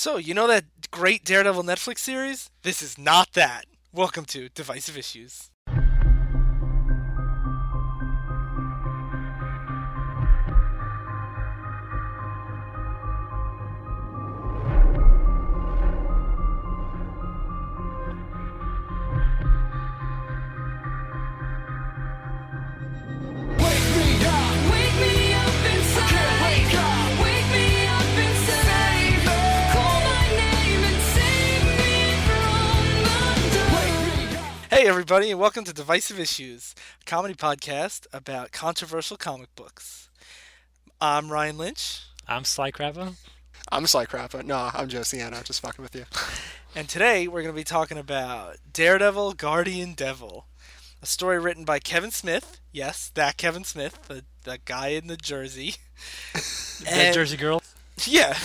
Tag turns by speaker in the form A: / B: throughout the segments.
A: So, you know that great Daredevil Netflix series? This is not that. Welcome to Divisive Issues. Hey, everybody, and welcome to Divisive Issues, a comedy podcast about controversial comic books. I'm Ryan Lynch,
B: I'm Sly Crapper.
C: I'm Sly Crappa. No, I'm Josiana. Just fucking with you.
A: and today we're going to be talking about Daredevil Guardian Devil, a story written by Kevin Smith. Yes, that Kevin Smith, the, the guy in the jersey.
B: The
A: And-
B: Jersey Girl.
A: Yeah.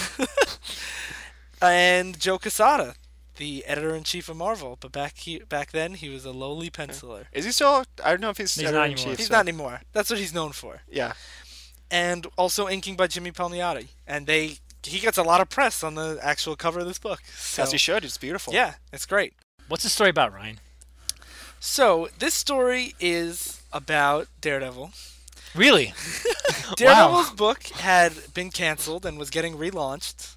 A: and Joe Quesada, the editor in chief of Marvel, but back he, back then he was a lowly penciler.
C: Is he still? I don't know if he's.
B: He's
C: editor
B: not
C: in
B: anymore.
C: chief,
A: He's
C: so-
A: not anymore. That's what he's known for.
C: Yeah.
A: And also inking by Jimmy Palmiotti. And they he gets a lot of press on the actual cover of this book. So,
C: As he should. It's beautiful.
A: yeah, it's great.
B: What's the story about, Ryan?
A: So this story is about Daredevil.
B: Really?
A: Daredevil's book had been canceled and was getting relaunched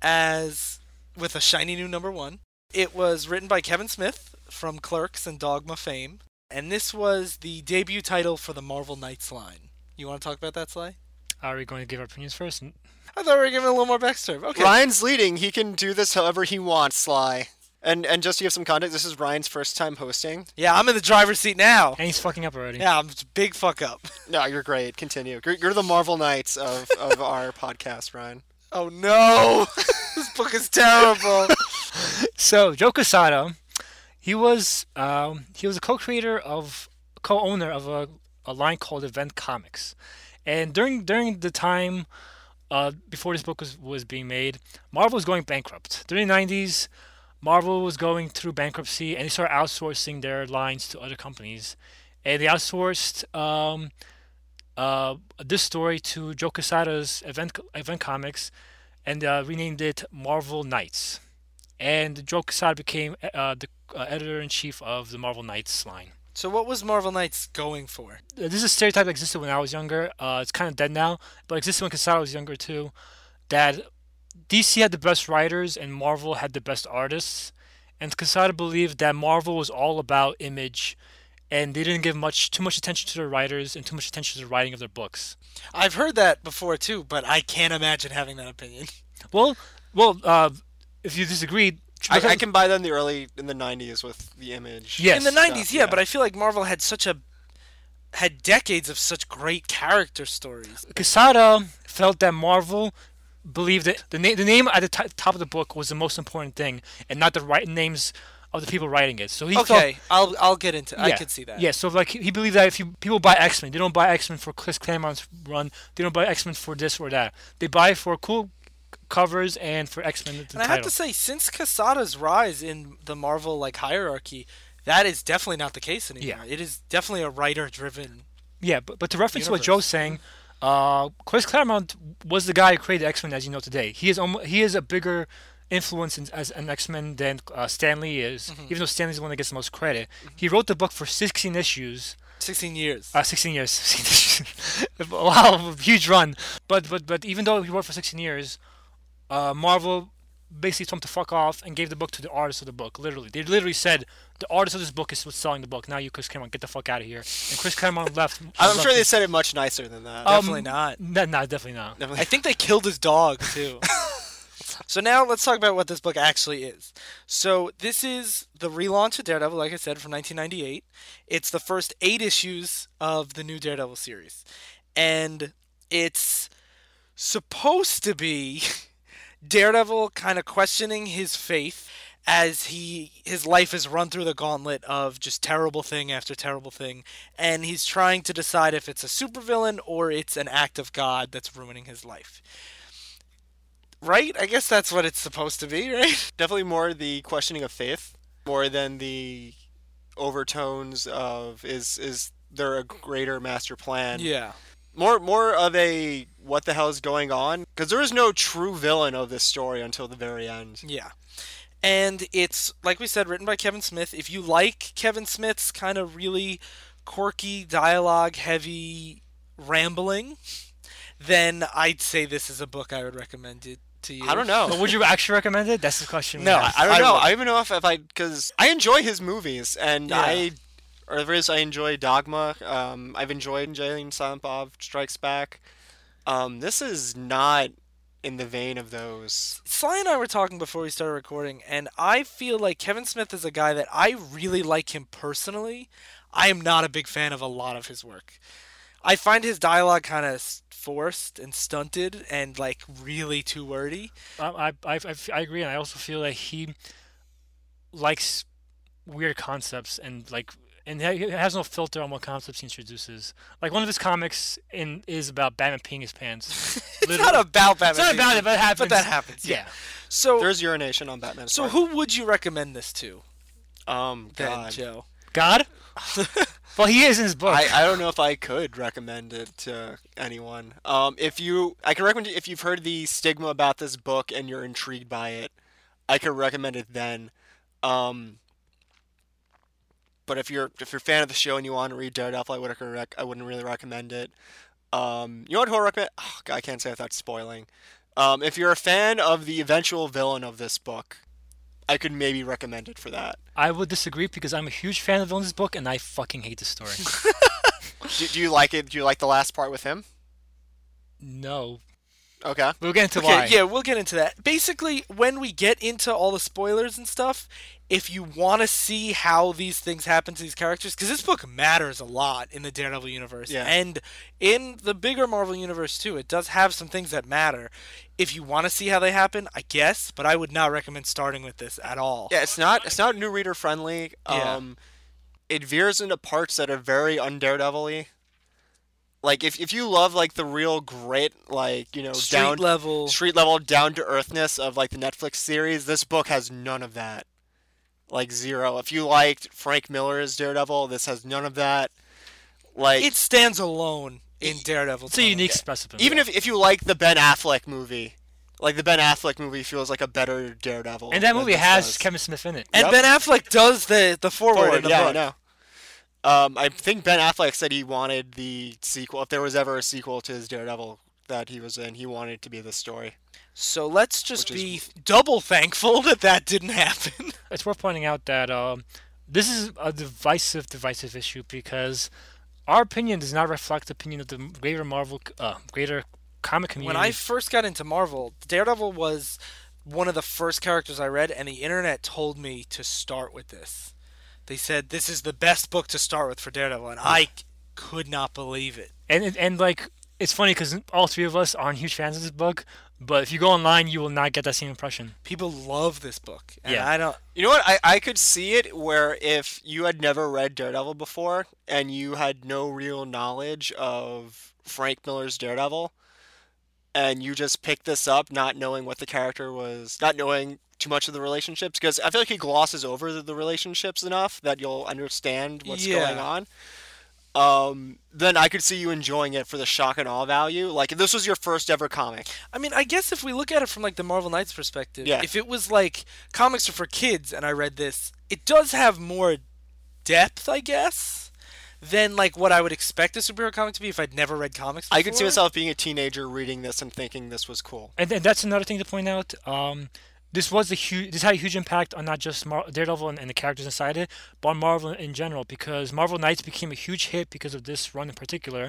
A: as with a shiny new number one. It was written by Kevin Smith from Clerks and Dogma fame, and this was the debut title for the Marvel Knights line. You want to talk about that, Sly?
B: Are we going to give our opinions first?
A: I thought we were giving a little more backstory. Okay.
C: Ryan's leading. He can do this however he wants. Sly. And and just to give some context, this is Ryan's first time hosting.
A: Yeah, I'm in the driver's seat now.
B: And he's fucking up already.
A: Yeah, I'm a big fuck up.
C: No, you're great. Continue. You're, you're the Marvel Knights of, of our podcast, Ryan.
A: Oh no, this book is terrible.
B: So Joe Quesada, he was um, he was a co-creator of co-owner of a, a line called Event Comics, and during during the time uh, before this book was, was being made, Marvel was going bankrupt. During the '90s, Marvel was going through bankruptcy, and they started outsourcing their lines to other companies, and they outsourced. Um, uh, this story to Joe Quesada's Event Event Comics, and uh, renamed it Marvel Knights and Joe Quesada became uh, the uh, editor in chief of the Marvel Knights line.
A: so what was Marvel Knights going for?
B: Uh, This is a stereotype that existed when I was younger. Uh, it's kind of dead now, but existed when Quesada was younger too. That DC had the best writers and Marvel had the best artists, and Quesada believed that Marvel was all about image, and they didn't give much too much attention to their writers and too much attention to the writing of their books.
A: I've heard that before too, but I can't imagine having that opinion.
B: Well, well, uh, if you disagree,
C: I, I can buy that in the early in the '90s with the image.
B: Yes.
A: in the 90s
C: stuff,
A: yeah,
C: yeah.
A: but i feel like marvel had such a had decades of such great character stories
B: Quesada felt that Marvel believed that the, na- the name at the t- top of the book was the most important thing, and not the right names of the people writing it. So he
A: okay i'll i'll get into
B: felt,
A: i
B: yeah,
A: could see that
B: Yeah, so like he believed that if you, people buy X Men, they don't buy X Men for Chris Claremont's run. They don't buy X Men for this or that. They buy for cool covers and for X Men.
A: And i have to say since quesada's rise in the marvel like hierarchy that is definitely not the case anymore
B: Yeah.
A: it is definitely a writer driven
B: Yeah, but, but to reference what Joe's saying, uh, Chris Claremont was the guy who created X Men as you know today. He is almo- he is a bigger influence in, as an X Men than uh, Stan Lee is,
A: Mm-hmm.
B: even though Stan Lee's the one that gets the most credit. He wrote the book for 16 issues,
A: 16 years
B: uh, 16 years. 16 issues. wow, huge run. But but but even though he wrote for 16 years, uh, Marvel basically told him to fuck off and gave the book to the artist of the book. Literally, they literally said the artist of this book is what's selling the book. Now you, Chris Claremont, get the fuck out of here. And Chris Claremont left.
C: I'm sure they said it much nicer than that.
A: definitely
B: um,
A: not
B: No, no, definitely not.
C: Definitely.
A: i think they killed his dog too So now let's talk about what this book actually is. So this is the relaunch of Daredevil, like I said, from 1998. It's the first eight issues of the new Daredevil series, and it's supposed to be Daredevil kind of questioning his faith as he his life is run through the gauntlet of just terrible thing after terrible thing and he's trying to decide if it's a supervillain or it's an act of god that's ruining his life right i guess that's what it's supposed to be right
C: Definitely more the questioning of faith, more than the overtones of is is there a greater master plan?
A: yeah
C: more more of a what the hell is going on because there is no true villain of this story until the very end.
A: Yeah. And it's, like we said, written by Kevin Smith. If you like Kevin Smith's kind of really quirky, dialogue heavy rambling, then I'd say this is a book I would recommend it to you.
C: I don't know.
B: But would you actually recommend it? That's the question.
A: No.
C: I, I don't
A: I
C: know.
A: would.
C: I don't even know if, if I because I enjoy his movies and
A: Yeah.
C: I or there is I enjoy Dogma. Um, I've enjoyed Jay and Silent Bob Strikes Back. Um, this is not in the vein of those.
A: Sly and I were talking before we started recording, and I feel like Kevin Smith is a guy that I really like him personally. I am not a big fan of a lot of his work. I find his dialogue kind of forced and stunted and like really too wordy.
B: I, I, I, I agree, and I also feel like he likes weird concepts and like, and he has no filter on what concepts he introduces. Like one of his comics in is about Batman peeing his pants.
A: It's not about Batman.
B: It's not about it, but it happens.
A: But that happens. Yeah.
B: Yeah.
A: So,
C: There's urination on Batman.
A: so who would you recommend this to,
C: Um,
A: then,
C: God.
A: Joe?
B: God. well, he is in his book.
C: I, I don't know if I could recommend it to anyone. Um, if you, I can recommend it if you've heard the stigma about this book and you're intrigued by it. I could recommend it then. Um, but if you're if you're a fan of the show and you want to read Daredevil, I would rec- I wouldn't really recommend it. Um, you know what? I recommend? Oh, God, I can't say without spoiling. Um, if you're a fan of the eventual villain of this book, I could maybe recommend it for that.
B: I would disagree because I'm a huge fan of Villain's book, and I fucking hate the story.
C: Do, do you like it? Do you like the last part with him?
B: no,
C: Okay.
B: we'll get into
A: Okay,
B: why.
A: yeah, we'll get into that. Basically, when we get into all the spoilers and stuff, if you want to see how these things happen to these characters, because this book matters a lot in the Daredevil universe
C: Yeah.
A: and in the bigger Marvel universe too, it does have some things that matter. If you want to see how they happen, I guess, but I would not recommend starting with this at all.
C: Yeah, it's not it's not new reader friendly.
A: Yeah.
C: Um, it veers into parts that are very undaredevil-y. Like if if you love like the real grit, like you know
A: Street
C: down
A: level.
C: street level down to earthness of like the Netflix series, this book has none of that. Like zero. If you liked Frank Miller's Daredevil, this has none of that. Like
A: It stands alone in Daredevil.
B: It's a
A: tone.
B: unique specimen.
C: even if if you like the Ben Affleck movie, like the Ben Affleck movie feels like a better Daredevil.
B: and that movie has
C: does.
B: Kevin Smith in it.
A: And
C: Yep.
A: Ben Affleck does the the forward,
C: forward.
A: in the
C: yeah,
A: book.
C: I know. Um, I think Ben Affleck said he wanted the sequel. If there was ever a sequel to his Daredevil that he was in, he wanted it to be this story.
A: So let's just
C: Which
A: be
C: is-
A: double thankful that that didn't happen.
B: It's worth pointing out that um, this is a divisive, divisive issue because our opinion does not reflect the opinion of the greater Marvel, uh, greater comic community.
A: when I first got into Marvel, Daredevil was one of the first characters I read, and the internet told me to start with this. They said this is the best book to start with for Daredevil, and I could not believe it.
B: and and, and like it's funny because all three of us aren't huge fans of this book, but if you go online, you will not get that same impression.
A: People love this book, and
B: Yeah.
A: I don't.
C: You know what? I, I could see it where if you had never read Daredevil before and you had no real knowledge of Frank Miller's Daredevil, and you just picked this up not knowing what the character was, not knowing too much of the relationships, because I feel like he glosses over the, the relationships enough that you'll understand what's
A: Yeah.
C: going on. Um, then I could see you enjoying it for the shock and awe value. Like if this was your first ever comic.
A: I mean, I guess if we look at it from like the Marvel Knights perspective,
C: Yeah.
A: if it was like comics are for kids, and I read this, it does have more depth, I guess, than like what I would expect a superhero comic to be if I'd never read comics. Before.
C: I could see myself being a teenager reading this and thinking this was cool.
B: And, and that's another thing to point out. Um, this was a huge. This had a huge impact on not just Mar- Daredevil and, and the characters inside it, but on Marvel in general. Because Marvel Knights became a huge hit because of this run in particular.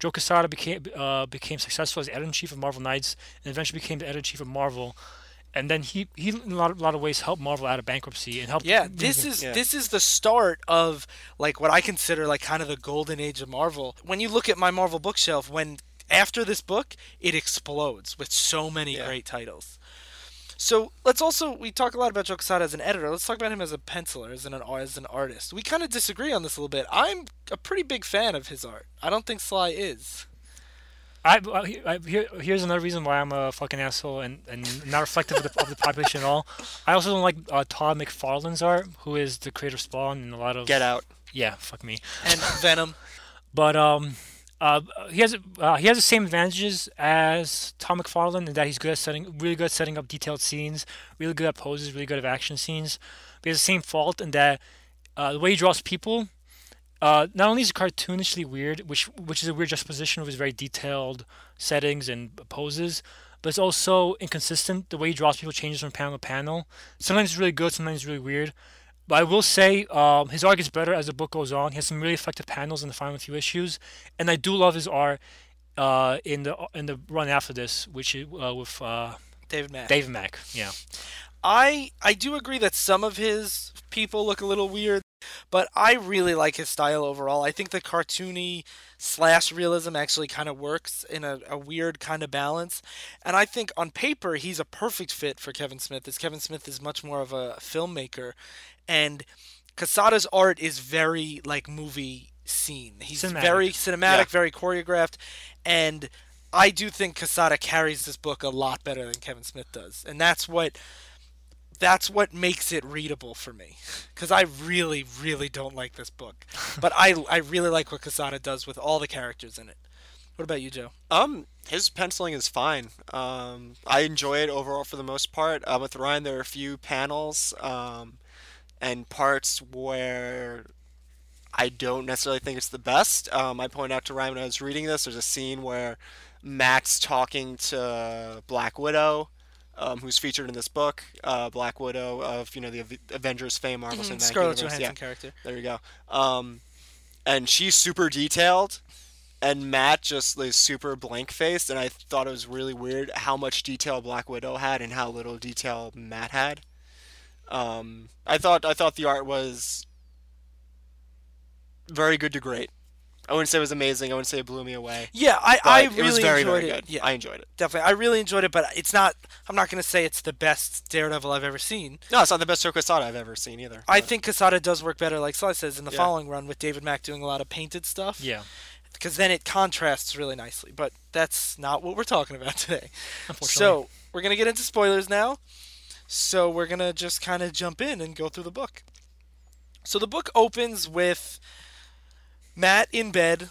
B: Joe Quesada became uh, became successful as editor in chief of Marvel Knights, and eventually became the editor in chief of Marvel. And then he he in a lot, a lot of ways helped Marvel out of bankruptcy and helped.
A: Yeah, this is
C: Yeah.
A: this is the start of like what I consider like kind of the golden age of Marvel. When you look at my Marvel bookshelf, when after this book, it explodes with so many
C: Yeah.
A: great titles. So let's also we talk a lot about Joe Quesada as an editor. Let's talk about him as a penciler, as an as an artist. We kind of disagree on this a little bit. I'm a pretty big fan of his art. I don't think Sly is.
B: I, I, I here, here's another reason why I'm a fucking asshole and, and not reflective of the, of the population at all. I also don't like uh, Todd McFarlane's art, who is the creator of Spawn and a lot of
C: Get out.
B: Yeah, fuck me.
A: And Venom.
B: But um, Uh, he has uh, he has the same advantages as Tom McFarlane in that he's good at setting, really good at setting up detailed scenes, really good at poses, really good at action scenes. But he has the same fault in that uh, the way he draws people, uh, not only is it cartoonishly weird, which which is a weird juxtaposition of his very detailed settings and poses, but it's also inconsistent. The way he draws people changes from panel to panel. Sometimes it's really good, sometimes it's really weird. But I will say um, his art gets better as the book goes on. He has some really effective panels in the final few issues, and I do love his art uh, in the in the run after this, which is uh, with uh,
A: David Mack.
B: David Mack. Yeah,
A: I I do agree that some of his people look a little weird, but I really like his style overall. I think the cartoony slash realism actually kind of works in a, a weird kind of balance. And I think on paper he's a perfect fit for Kevin Smith, as Kevin Smith is much more of a filmmaker. And Quesada's art is very like movie scene. He's
B: Cinematic.
A: very cinematic,
C: Yeah.
A: very choreographed, and I do think Casada carries this book a lot better than Kevin Smith does. And that's what that's what makes it readable for me because i really really don't like this book but i i really like what quesada does with all the characters in it what about you joe
C: Um, his penciling is fine. Um, I enjoy it overall for the most part. Uh, with Ryan, there are a few panels um, and parts where I don't necessarily think it's the best. Um, I point out to Ryan when I was reading this. There's a scene where Matt's talking to Black Widow, um, who's featured in this book. Uh, Black Widow of you know the Avengers fame, Marvel Cinematic
A: Mm-hmm. scarlett
C: Universe.
A: johansson
C: Yeah.
A: character
C: There you go. Um, and she's super detailed, and Matt just is super blank faced. And I thought it was really weird how much detail Black Widow had and how little detail Matt had. Um, I thought I thought the art was very good to great. I wouldn't say it was amazing. I wouldn't say it blew me away.
A: yeah i i
C: it
A: really
C: was very
A: enjoyed
C: very
A: it
C: good.
A: yeah
C: I enjoyed it.
A: definitely i really enjoyed it but it's not i'm not going to say it's the best daredevil i've ever seen
C: No, it's not the best Joe Quesada I've ever seen either.
A: i
C: but-
A: think quesada does work better like sly says in the
C: Yeah.
A: following run with david mack doing a lot of painted stuff
B: yeah.
A: because then it contrasts really nicely but that's not what we're talking about today
B: Unfortunately.
A: So we're gonna get into spoilers now. So we're gonna just kind of jump in and go through the book. So the book opens with Matt in bed,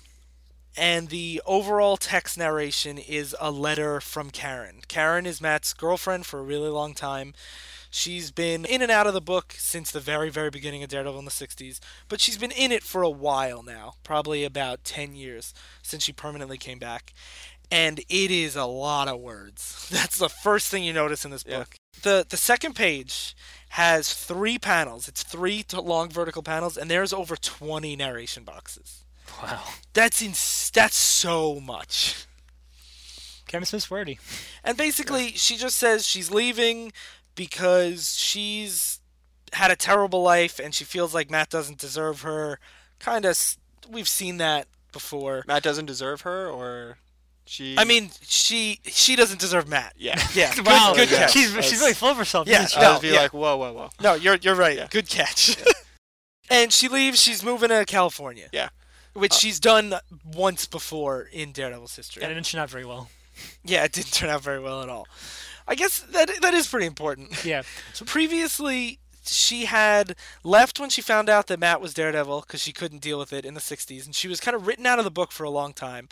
A: and the overall text narration is a letter from Karen. Karen is Matt's girlfriend for a really long time. She's been in and out of the book since the very, very beginning of Daredevil in the 60s, but she's been in it for a while now, probably about 10 years since she permanently came back. And it is a lot of words. That's the first thing you notice in this book. The the second page has three panels. It's three long vertical panels, and there's over 20 narration boxes.
B: wow.
A: That's in, that's so much.
B: Kevin Smith's wordy.
A: And basically, she just says she's leaving because she's had a terrible life and she feels like Matt doesn't deserve her. Kind of, we've seen that before.
C: Matt doesn't deserve her, or she.
A: I mean, she she doesn't deserve Matt.
C: yeah.
A: Yeah, good,
B: Wow,
A: good
C: yeah.
A: catch.
B: she's
C: That's-
B: she's really full of herself.
A: Yeah,
B: isn't she?
C: I
A: No,
C: would be
A: yeah.
C: like, whoa, whoa, whoa.
A: No, you're you're right.
C: Yeah.
A: Good catch. and she leaves. She's moving to California.
C: Yeah.
A: Which uh, she's done once before in Daredevil's history.
B: and it didn't turn out very well.
A: Yeah, it didn't turn out very well at all. I guess that that is pretty important.
B: Yeah.
A: So previously, she had left when she found out that Matt was Daredevil because she couldn't deal with it in the 60s, and she was kind of written out of the book for a long time.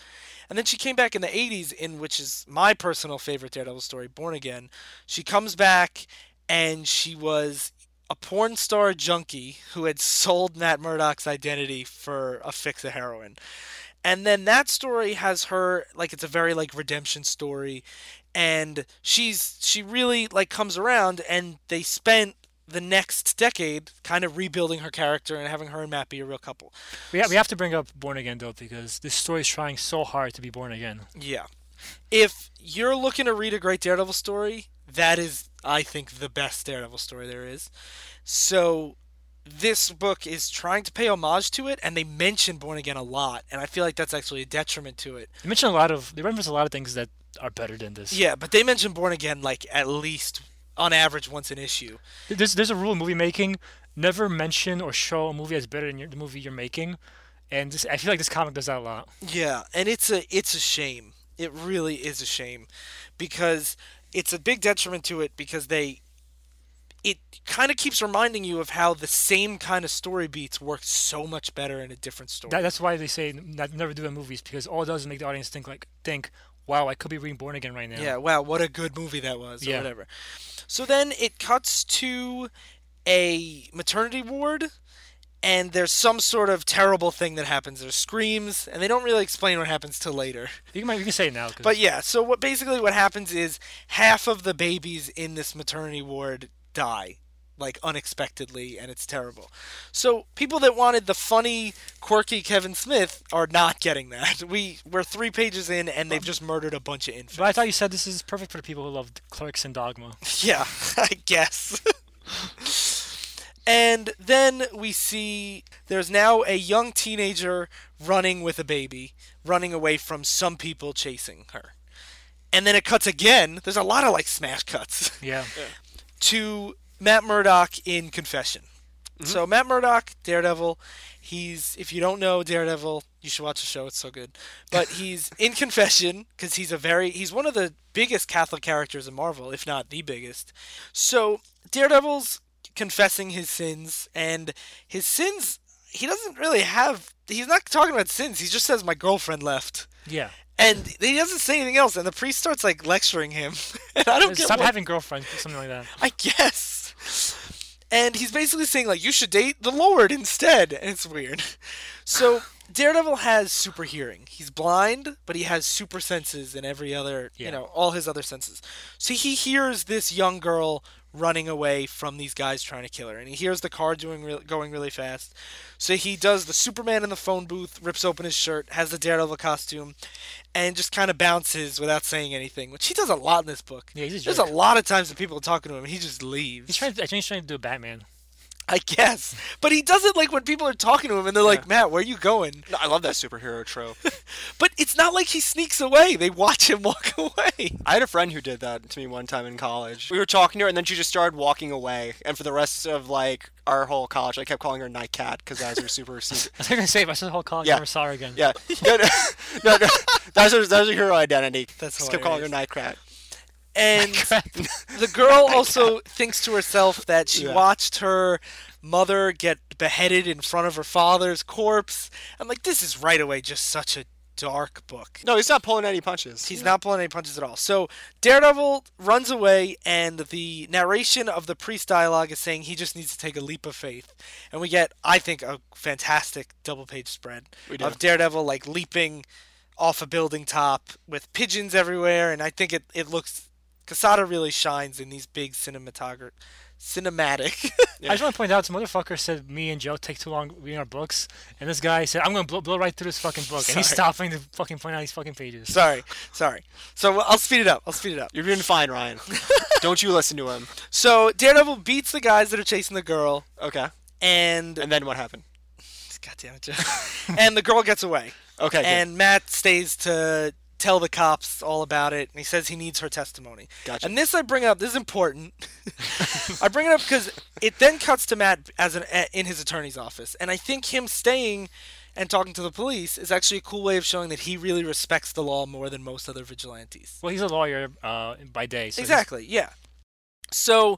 A: And then she came back in the 80s, in which is my personal favorite Daredevil story, Born Again. She comes back, and she was a porn star junkie who had sold Matt Murdock's identity for a fix of heroin. And then that story has her like it's a very like redemption story and she's she really like comes around and they spent the next decade kind of rebuilding her character and having her and Matt be a real couple.
B: We, ha- we have to bring up Born Again though because this story is trying so hard to be born again.
A: Yeah. If you're looking to read a great Daredevil story, that is I think the best Daredevil story there is. So this book is trying to pay homage to it and they mention Born Again a lot and I feel like that's actually a detriment to it.
B: They mention a lot of they reference a lot of things that are better than this.
A: Yeah, but they mention Born Again like at least on average once an issue.
B: There's there's a rule in movie making: never mention or show a movie as better than your, the movie you're making. And this, I feel like this comic does that a lot.
A: Yeah, and it's a it's a shame. It really is a shame because it's a big detriment to it because they it kind of keeps reminding you of how the same kind of story beats work so much better in a different story.
B: That, that's why they say never do that in movies because all it does is make the audience think like think, wow, I could be reborn again right now.
A: Yeah, wow, what a good movie that was, or
B: Yeah.
A: whatever. So then it cuts to a maternity ward, and there's some sort of terrible thing that happens. There's screams, and they don't really explain what happens till later.
B: You can, you can say it now. 'cause-
A: But yeah, so what basically what happens is half of the babies in this maternity ward die like unexpectedly and it's terrible. So people that wanted the funny, quirky Kevin Smith are not getting that. We we're 3 pages in and they've just murdered a bunch of infants.
B: But I thought you said this is perfect for the people who love Clerks and Dogma.
A: Yeah, I guess. and then we see there's now a young teenager running with a baby, running away from some people chasing her. And then it cuts again. There's a lot of like smash cuts
B: Yeah.
A: to Matt Murdock in Confession. Mm-hmm. So Matt Murdock, Daredevil, he's if you don't know Daredevil, you should watch the show. It's so good. But he's in Confession because he's a very he's one of the biggest Catholic characters in Marvel, if not the biggest. So Daredevil's confessing his sins, and his sins he doesn't really have. He's not talking about sins. He just says my girlfriend left.
B: Yeah.
A: And he doesn't say anything else, and the priest starts like lecturing him. and I don't get
B: Stop
A: what-
B: having girlfriends, or something like that.
A: I guess. And he's basically saying like you should date the Lord instead, and it's weird. So Daredevil has super hearing. He's blind, but he has super senses and every other, you know, all his other senses. So he hears this young girl running away from these guys trying to kill her, and he hears the car doing re- going really fast. So he does the Superman in the phone booth, rips open his shirt, has the Daredevil costume, and just kind of bounces without saying anything, which he does a lot in this book.
B: Yeah, he's a
A: There's a lot of times that people are talking to him, and he just leaves.
B: He's trying. To, I think he's trying to do a Batman.
A: I guess. But he does it like when people are talking to him and they're like, Matt, where are you going?
C: No, I love that superhero trope.
A: But it's not like he sneaks away. They watch him walk away.
C: I had a friend who did that to me one time in college. We were talking to her, and then she just started walking away. And for the rest of like our whole college, I kept calling her Night Cat because that was her super secret.
B: I was gonna say, if I saw the whole college,
C: Yeah.
B: never saw her again.
C: Yeah, no, no, no, no. That's her, that's her hero identity.
A: That's
C: just kept calling her
A: hilarious.
C: Night Cat.
A: And the girl also thinks to herself that she
C: Yeah.
A: watched her mother get beheaded in front of her father's corpse. I'm like, this is right away just such a dark book.
C: No, he's not pulling any punches.
A: He's not pulling any punches at all. So Daredevil runs away, and the narration of the priest dialogue is saying he just needs to take a leap of faith. And we get, I think, a fantastic double page spread of Daredevil like leaping off a building top with pigeons everywhere. And I think it, it looks. Quesada really shines in these big cinematograph cinematic.
B: I just want to point out, some motherfucker said me and Joe take too long reading our books, and this guy said I'm gonna blow, blow right through this fucking book, and he's stopping to fucking point out these fucking pages.
A: sorry, sorry. So I'll speed it up. I'll speed it up.
C: You're doing fine, Ryan. Don't you listen to him.
A: So Daredevil beats the guys that are chasing the girl,
C: Okay.
A: and
C: And then what happened?
A: God damn it, Joe. and the girl gets away.
C: Okay. good.
A: And Matt stays to tell the cops all about it, and he says he needs her testimony.
C: Gotcha.
A: And this I bring up. This is important. I bring it up because it then cuts to Matt as an in his attorney's office, and I think him staying and talking to the police is actually a cool way of showing that he really respects the law more than most other vigilantes.
B: Well, he's a lawyer uh, by day. So he's-
A: Exactly. Yeah. So,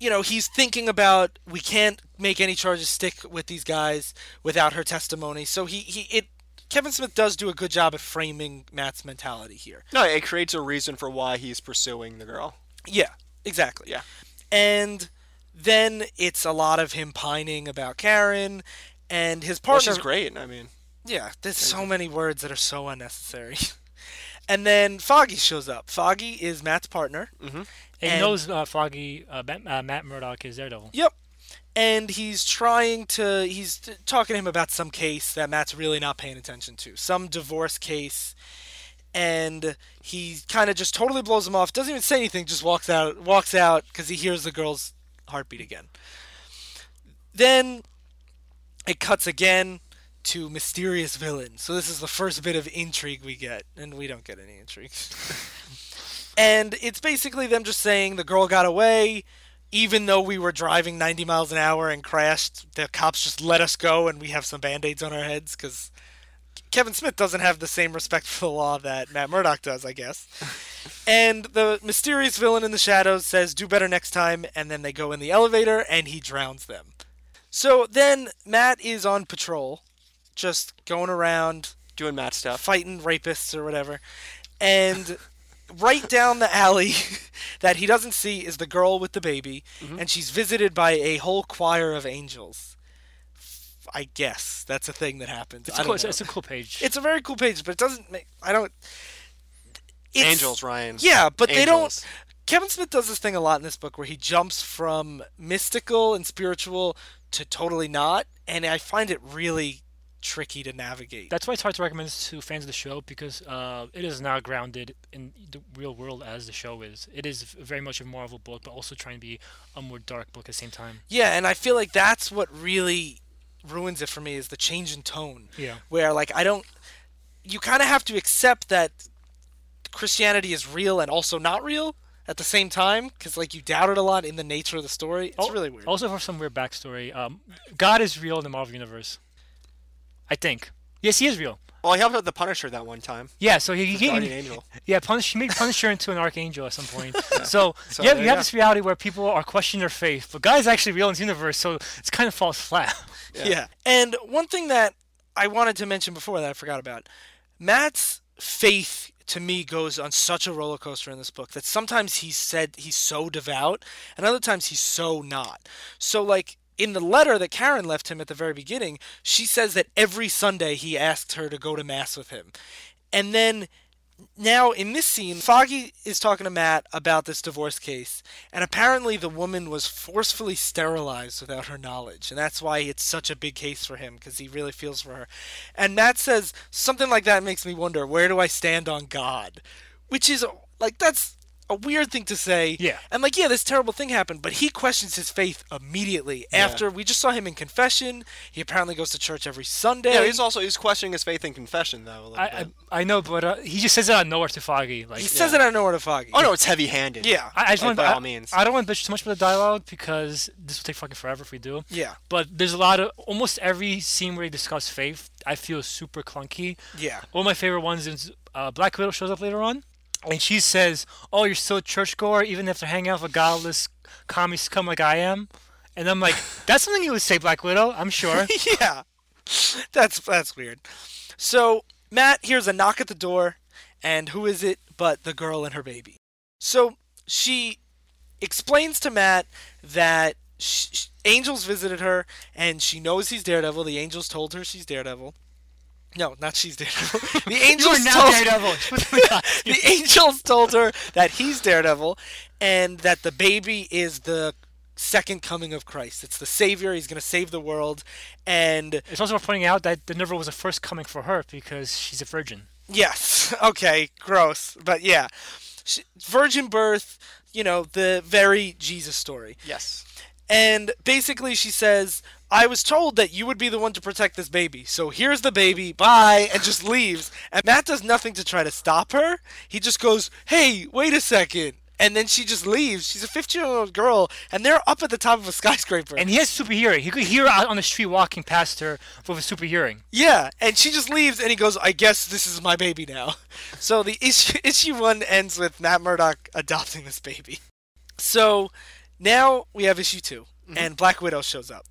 A: you know, he's thinking about we can't make any charges stick with these guys without her testimony. So he he it Kevin Smith does do a good job at framing Matt's mentality here.
C: no, it creates a reason for why he's pursuing the girl.
A: Yeah, exactly.
C: Yeah.
A: And then it's a lot of him pining about Karen and his
C: Well,
A: partner.
C: she's great. I mean,
A: Yeah, there's so many words that are so unnecessary. and then Foggy shows up. Foggy is Matt's partner.
B: And he
A: and-
B: knows uh, Foggy, uh, Matt, uh, Matt Murdock is Daredevil.
A: Yep. And he's trying to he's talking to him about some case that Matt's really not paying attention to. Some divorce case. And he kind of just totally blows him off. Doesn't even say anything, just walks out walks out cuz he hears the girl's heartbeat again. Then it cuts again to mysterious villain. So this is the first bit of intrigue we get, and we don't get any intrigue. and it's basically them just saying the girl got away, even though we were driving 90 miles an hour and crashed. The cops just let us go, and we have some band-aids on our heads because Kevin Smith doesn't have the same respect for the law that Matt Murdock does, I guess. and the mysterious villain in the shadows says, "Do better next time," and then they go in the elevator and he drowns them. So then Matt is on patrol, just going around
C: Doing Matt stuff.
A: fighting rapists or whatever. And right down the alley that he doesn't see is the girl with the baby, mm-hmm. and she's visited by a whole choir of angels. I guess that's a thing that happens.
B: It's
A: I
B: a,
A: don't
B: cool,
A: know.
B: it's a cool page.
A: It's a very cool page, but it doesn't make. I don't. It's,
C: Angels, Ryan.
A: Yeah, but they don't. Kevin Smith does this thing a lot in this book where he jumps from mystical and spiritual to totally not, and I find it really tricky to navigate.
B: That's why it's hard to recommend this to fans of the show because uh, it is not grounded in the real world as the show is. It is very much a Marvel book, but also trying to be a more dark book at the same time.
A: Yeah, and I feel like that's what really ruins it for me is the change in tone.
B: Yeah.
A: Where like I don't you kind of have to accept that Christianity is real and also not real at the same time cuz like you doubt it a lot in the nature of the story. It's
B: Al-
A: really weird.
B: Also, for some weird backstory, um, God is real in the Marvel universe. I think. Yes, he is real.
C: Well, he helped out the Punisher that one time.
B: Yeah, so he, he
C: Guardian Angel.
B: Yeah, Punish, he made Punisher into an archangel at some point. So,
C: So
B: you have, you
C: you
B: have this reality where people are questioning their faith, but God is actually real in this universe, so it's kind of falls flat.
A: Yeah. And one thing that I wanted to mention before that I forgot about Matt's faith to me goes on such a roller coaster in this book that sometimes he said he's so devout and other times he's so not. So, like, in the letter that Karen left him at the very beginning, she says that every Sunday he asked her to go to Mass with him. And then now in this scene, Foggy is talking to Matt about this divorce case, and apparently the woman was forcefully sterilized without her knowledge, and that's why it's such a big case for him because he really feels for her. And Matt says something like that makes me wonder where do I stand on God, which is like that's a weird thing to say.
B: Yeah.
A: And like, yeah, this terrible thing happened, but he questions his faith immediately after we just saw him in confession. He apparently goes to church every Sunday.
C: Yeah, he's also he's questioning his faith in confession though. A little
B: I, I
C: bit.
B: I know, but uh, he just says it out of nowhere to Foggy. Like,
A: he says it out of nowhere to Foggy.
C: oh no, it's heavy-handed.
A: Yeah.
B: I, I just
C: Like,
B: want
C: by
B: I,
C: all means.
B: I don't want to bitch too much about the dialogue because this will take fucking forever if we do.
A: Yeah.
B: But there's a lot of almost every scene where they discuss faith, I feel super clunky.
A: Yeah.
B: One of my favorite ones is uh, Black Widow shows up later on, and she says, "Oh, you're still a churchgoer, even if they're hanging out with a godless commie scum like I am." And I'm like, "That's something you would say, Black Widow. I'm sure."
A: yeah, that's that's weird. So Matt hears a knock at the door, and who is it but the girl and her baby? So she explains to Matt that sh- sh- angels visited her, and she knows he's Daredevil. The angels told her she's Daredevil. No, not she's Daredevil. The angels you
B: are now
A: told
B: Daredevil.
A: the angels told her that he's Daredevil and that the baby is the second coming of Christ. It's the savior. He's going to save the world. And
B: it's also worth pointing out that the never was a first coming for her because she's a virgin.
A: yes, okay, gross. But yeah, Sh virgin birth, you know, the very Jesus story.
C: Yes.
A: And basically, she says, I was told that you would be the one to protect this baby. So here's the baby. Bye. And just leaves. And Matt does nothing to try to stop her. He just goes, Hey, wait a second. And then she just leaves. She's a 15 year old girl. And they're up at the top of a skyscraper.
B: And he has super hearing. He could hear her out on the street walking past her with a super hearing.
A: yeah. And she just leaves. And he goes, I guess this is my baby now. So the issue, issue one ends with Matt Murdock adopting this baby. So now we have issue 2 mm-hmm. and Black Widow shows up.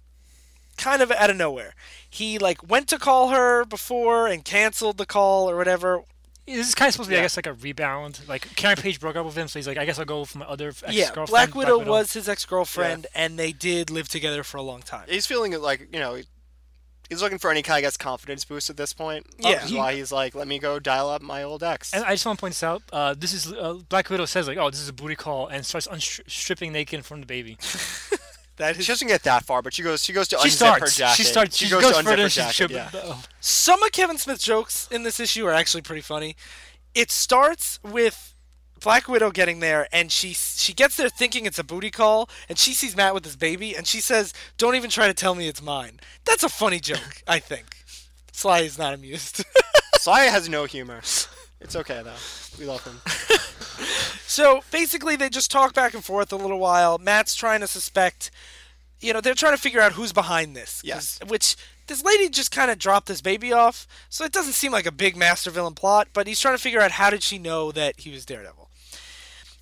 A: Kind of out of nowhere. He like went to call her before and canceled the call or whatever.
B: This is kind of supposed to be, I guess, like a rebound. Like Karen Page broke up with him, so he's like, I guess I'll go with my other ex-girlfriend.
A: yeah, Black Widow was his ex-girlfriend and they did live together for a long time.
C: He's feeling it like you know, he's looking for any kind of confidence boost at this point.
A: Yeah.
C: Which is why he's like, let me go dial up my old ex.
B: And I just want to point this out. Uh, this is uh, Black Widow says like, "Oh, this is a booty call," and starts unstripping naked from the baby.
A: That
C: She doesn't get that far, but she goes. She goes to
B: She
C: unzip her jacket.
B: She starts. She,
C: goes,
B: goes,
C: to unzip her jacket.
B: should,
C: yeah.
B: oh.
A: some of Kevin Smith's jokes in this issue are actually pretty funny. It starts with Black Widow getting there, and she she gets there thinking it's a booty call, and she sees Matt with his baby, and she says, "Don't even try to tell me it's mine." That's a funny joke, I think. Sly is not amused.
C: Sly has no humor. It's okay though. We love him.
A: so basically, they just talk back and forth a little while. Matt's trying to suspect. You know, they're trying to figure out who's behind this.
C: Yes.
A: Which this lady just kind of dropped this baby off, so it doesn't seem like a big master villain plot. But he's trying to figure out how did she know that he was Daredevil,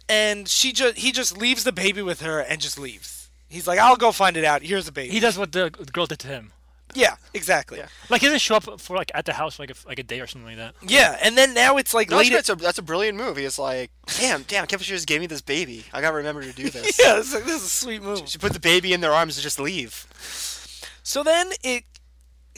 A: and she just he just leaves the baby with her and just leaves. He's like, I'll go find it out. Here's the baby.
B: He does what the, the girl did to him.
A: Yeah, exactly.
C: Yeah.
A: Yeah,
B: Like he doesn't show up for like at the house for like a, like a day or something like that.
A: Yeah, and then now it's like
C: No, that's,
A: late.
C: great. That's, a, that's a brilliant move. He's like, damn, damn, I can't believe she just gave me this baby. I gotta remember to do this.
A: yeah, it's like, this is a sweet move.
C: She put the baby in their arms and just leave.
A: So then it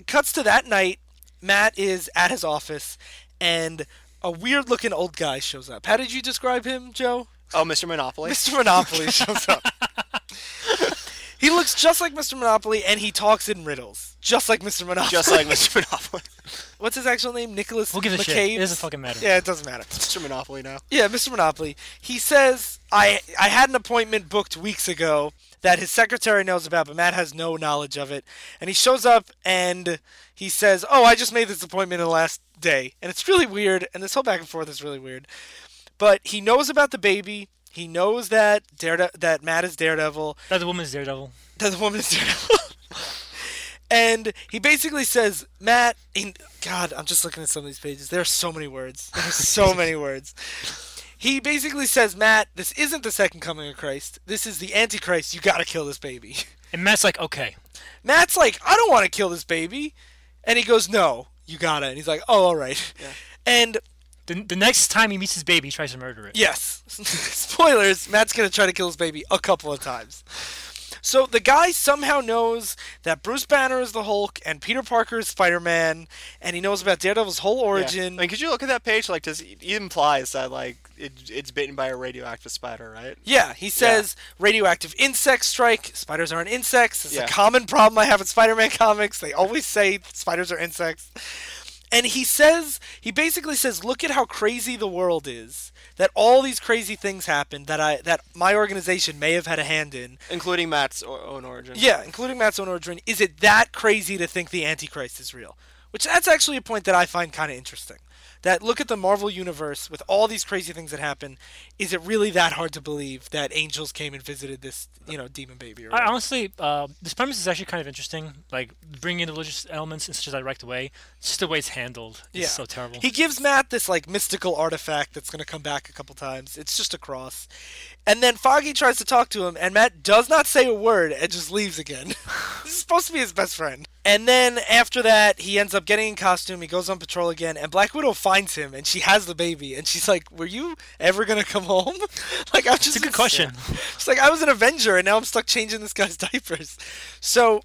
A: cuts to that night. Matt is at his office, and a weird looking old guy shows up. How did you describe him, Joe?
C: Oh, Mr. Monopoly.
A: Mr. Monopoly shows up. he looks just like Mr. Monopoly, and he talks in riddles, just like Mr. Monopoly.
C: Just like Mr. Monopoly.
A: What's his actual name? Nicholas
B: Who gives a shit?
A: McCabe.
B: It doesn't fucking matter.
A: Yeah, it doesn't matter.
C: Mr. Monopoly now.
A: Yeah, Mr. Monopoly. He says I I had an appointment booked weeks ago that his secretary knows about, but Matt has no knowledge of it. And he shows up and he says, "Oh, I just made this appointment in the last day." And it's really weird, and this whole back and forth is really weird. But he knows about the baby. He knows that Darede- that Matt is Daredevil.
B: That the woman's Daredevil.
A: That the woman is Daredevil. and he basically says, Matt, in, God, I'm just looking at some of these pages. There are so many words. There's so many words. He basically says, Matt, this isn't the second coming of Christ. This is the Antichrist. You gotta kill this baby.
B: And Matt's like, okay.
A: Matt's like, I don't want to kill this baby. And he goes, No, you gotta. And he's like, Oh, all right. Yeah. And
B: The, the next time he meets his baby, he tries to murder it.
A: Yes. Spoilers. Matt's gonna try to kill his baby a couple of times. So the guy somehow knows that Bruce Banner is the Hulk and Peter Parker is Spider-Man, and he knows about Daredevil's whole
C: Yeah.
A: origin.
C: I mean, could you look at that page? Like, does he implies that like it, it's bitten by a radioactive spider, right?
A: Yeah, he says radioactive insect strike. Spiders aren't insects. It's
C: Yeah.
A: a common problem I have in Spider-Man comics. They always say spiders are insects. And he says, he basically says, look at how crazy the world is. That all these crazy things happened that I that my organization may have had a hand in.
C: Including Matt's own origin.
A: Yeah, including Matt's own origin. Is it that crazy to think the Antichrist is real? Which that's actually a point that I find kind of interesting. That look at the Marvel universe with all these crazy things that happen. Is it really that hard to believe that angels came and visited this, you know, demon baby? Or
B: I honestly, uh, this premise is actually kind of interesting. Like bringing in the religious elements in such a direct way. Just the way it's handled is
A: yeah,
B: so terrible.
A: He gives Matt this like mystical artifact that's going to come back a couple times. It's just a cross, and then Foggy tries to talk to him, and Matt does not say a word and just leaves again. this is supposed to be his best friend. And then after that, he ends up getting in costume. He goes on patrol again, and Black Widow finds him, and she has the baby, and she's like, "Were you ever gonna come home?" like I'm just
B: It's a good question.
A: She's like, "I was an Avenger, and now I'm stuck changing this guy's diapers." So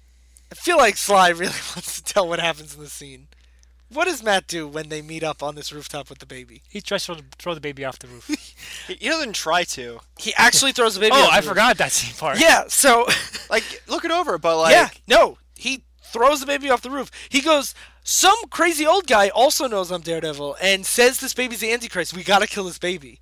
A: I feel like Sly really wants to tell what happens in the scene. What does Matt do when they meet up on this rooftop with the baby?
B: He tries to throw the, baby off the roof.
C: He, he doesn't try to.
A: He actually throws the baby.
B: oh,
A: off the
B: I
A: roof.
B: forgot that scene part.
A: Yeah. So,
C: Like, look it over, but like,
A: yeah, no, he throws the baby off the roof. He goes. Some crazy old guy also knows I'm Daredevil and says this baby's the Antichrist. We gotta kill this baby.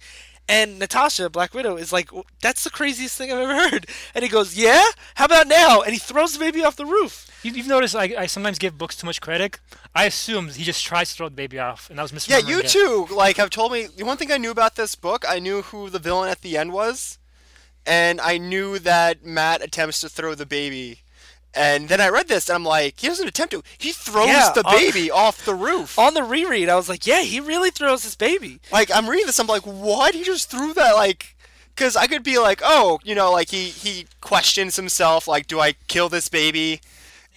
A: And Natasha, Black Widow, is like, "That's the craziest thing I've ever heard." And he goes, "Yeah, how about now?" And he throws the baby off the roof.
B: You, you've noticed I, I sometimes give books too much credit. I assumed he just tries to throw the baby off, and I was
C: Yeah, you
B: it.
C: too. Like, have told me the one thing I knew about this book. I knew who the villain at the end was, and I knew that Matt attempts to throw the baby. And then I read this, and I'm like, he doesn't attempt to. He throws
A: Yeah,
C: the baby off the roof.
A: On the reread, I was like, "Yeah, he really throws this baby."
C: Like, I'm reading this, I'm like, what? He just threw that, like, because I could be like, oh, you know, like he he questions himself, like, do I kill this baby?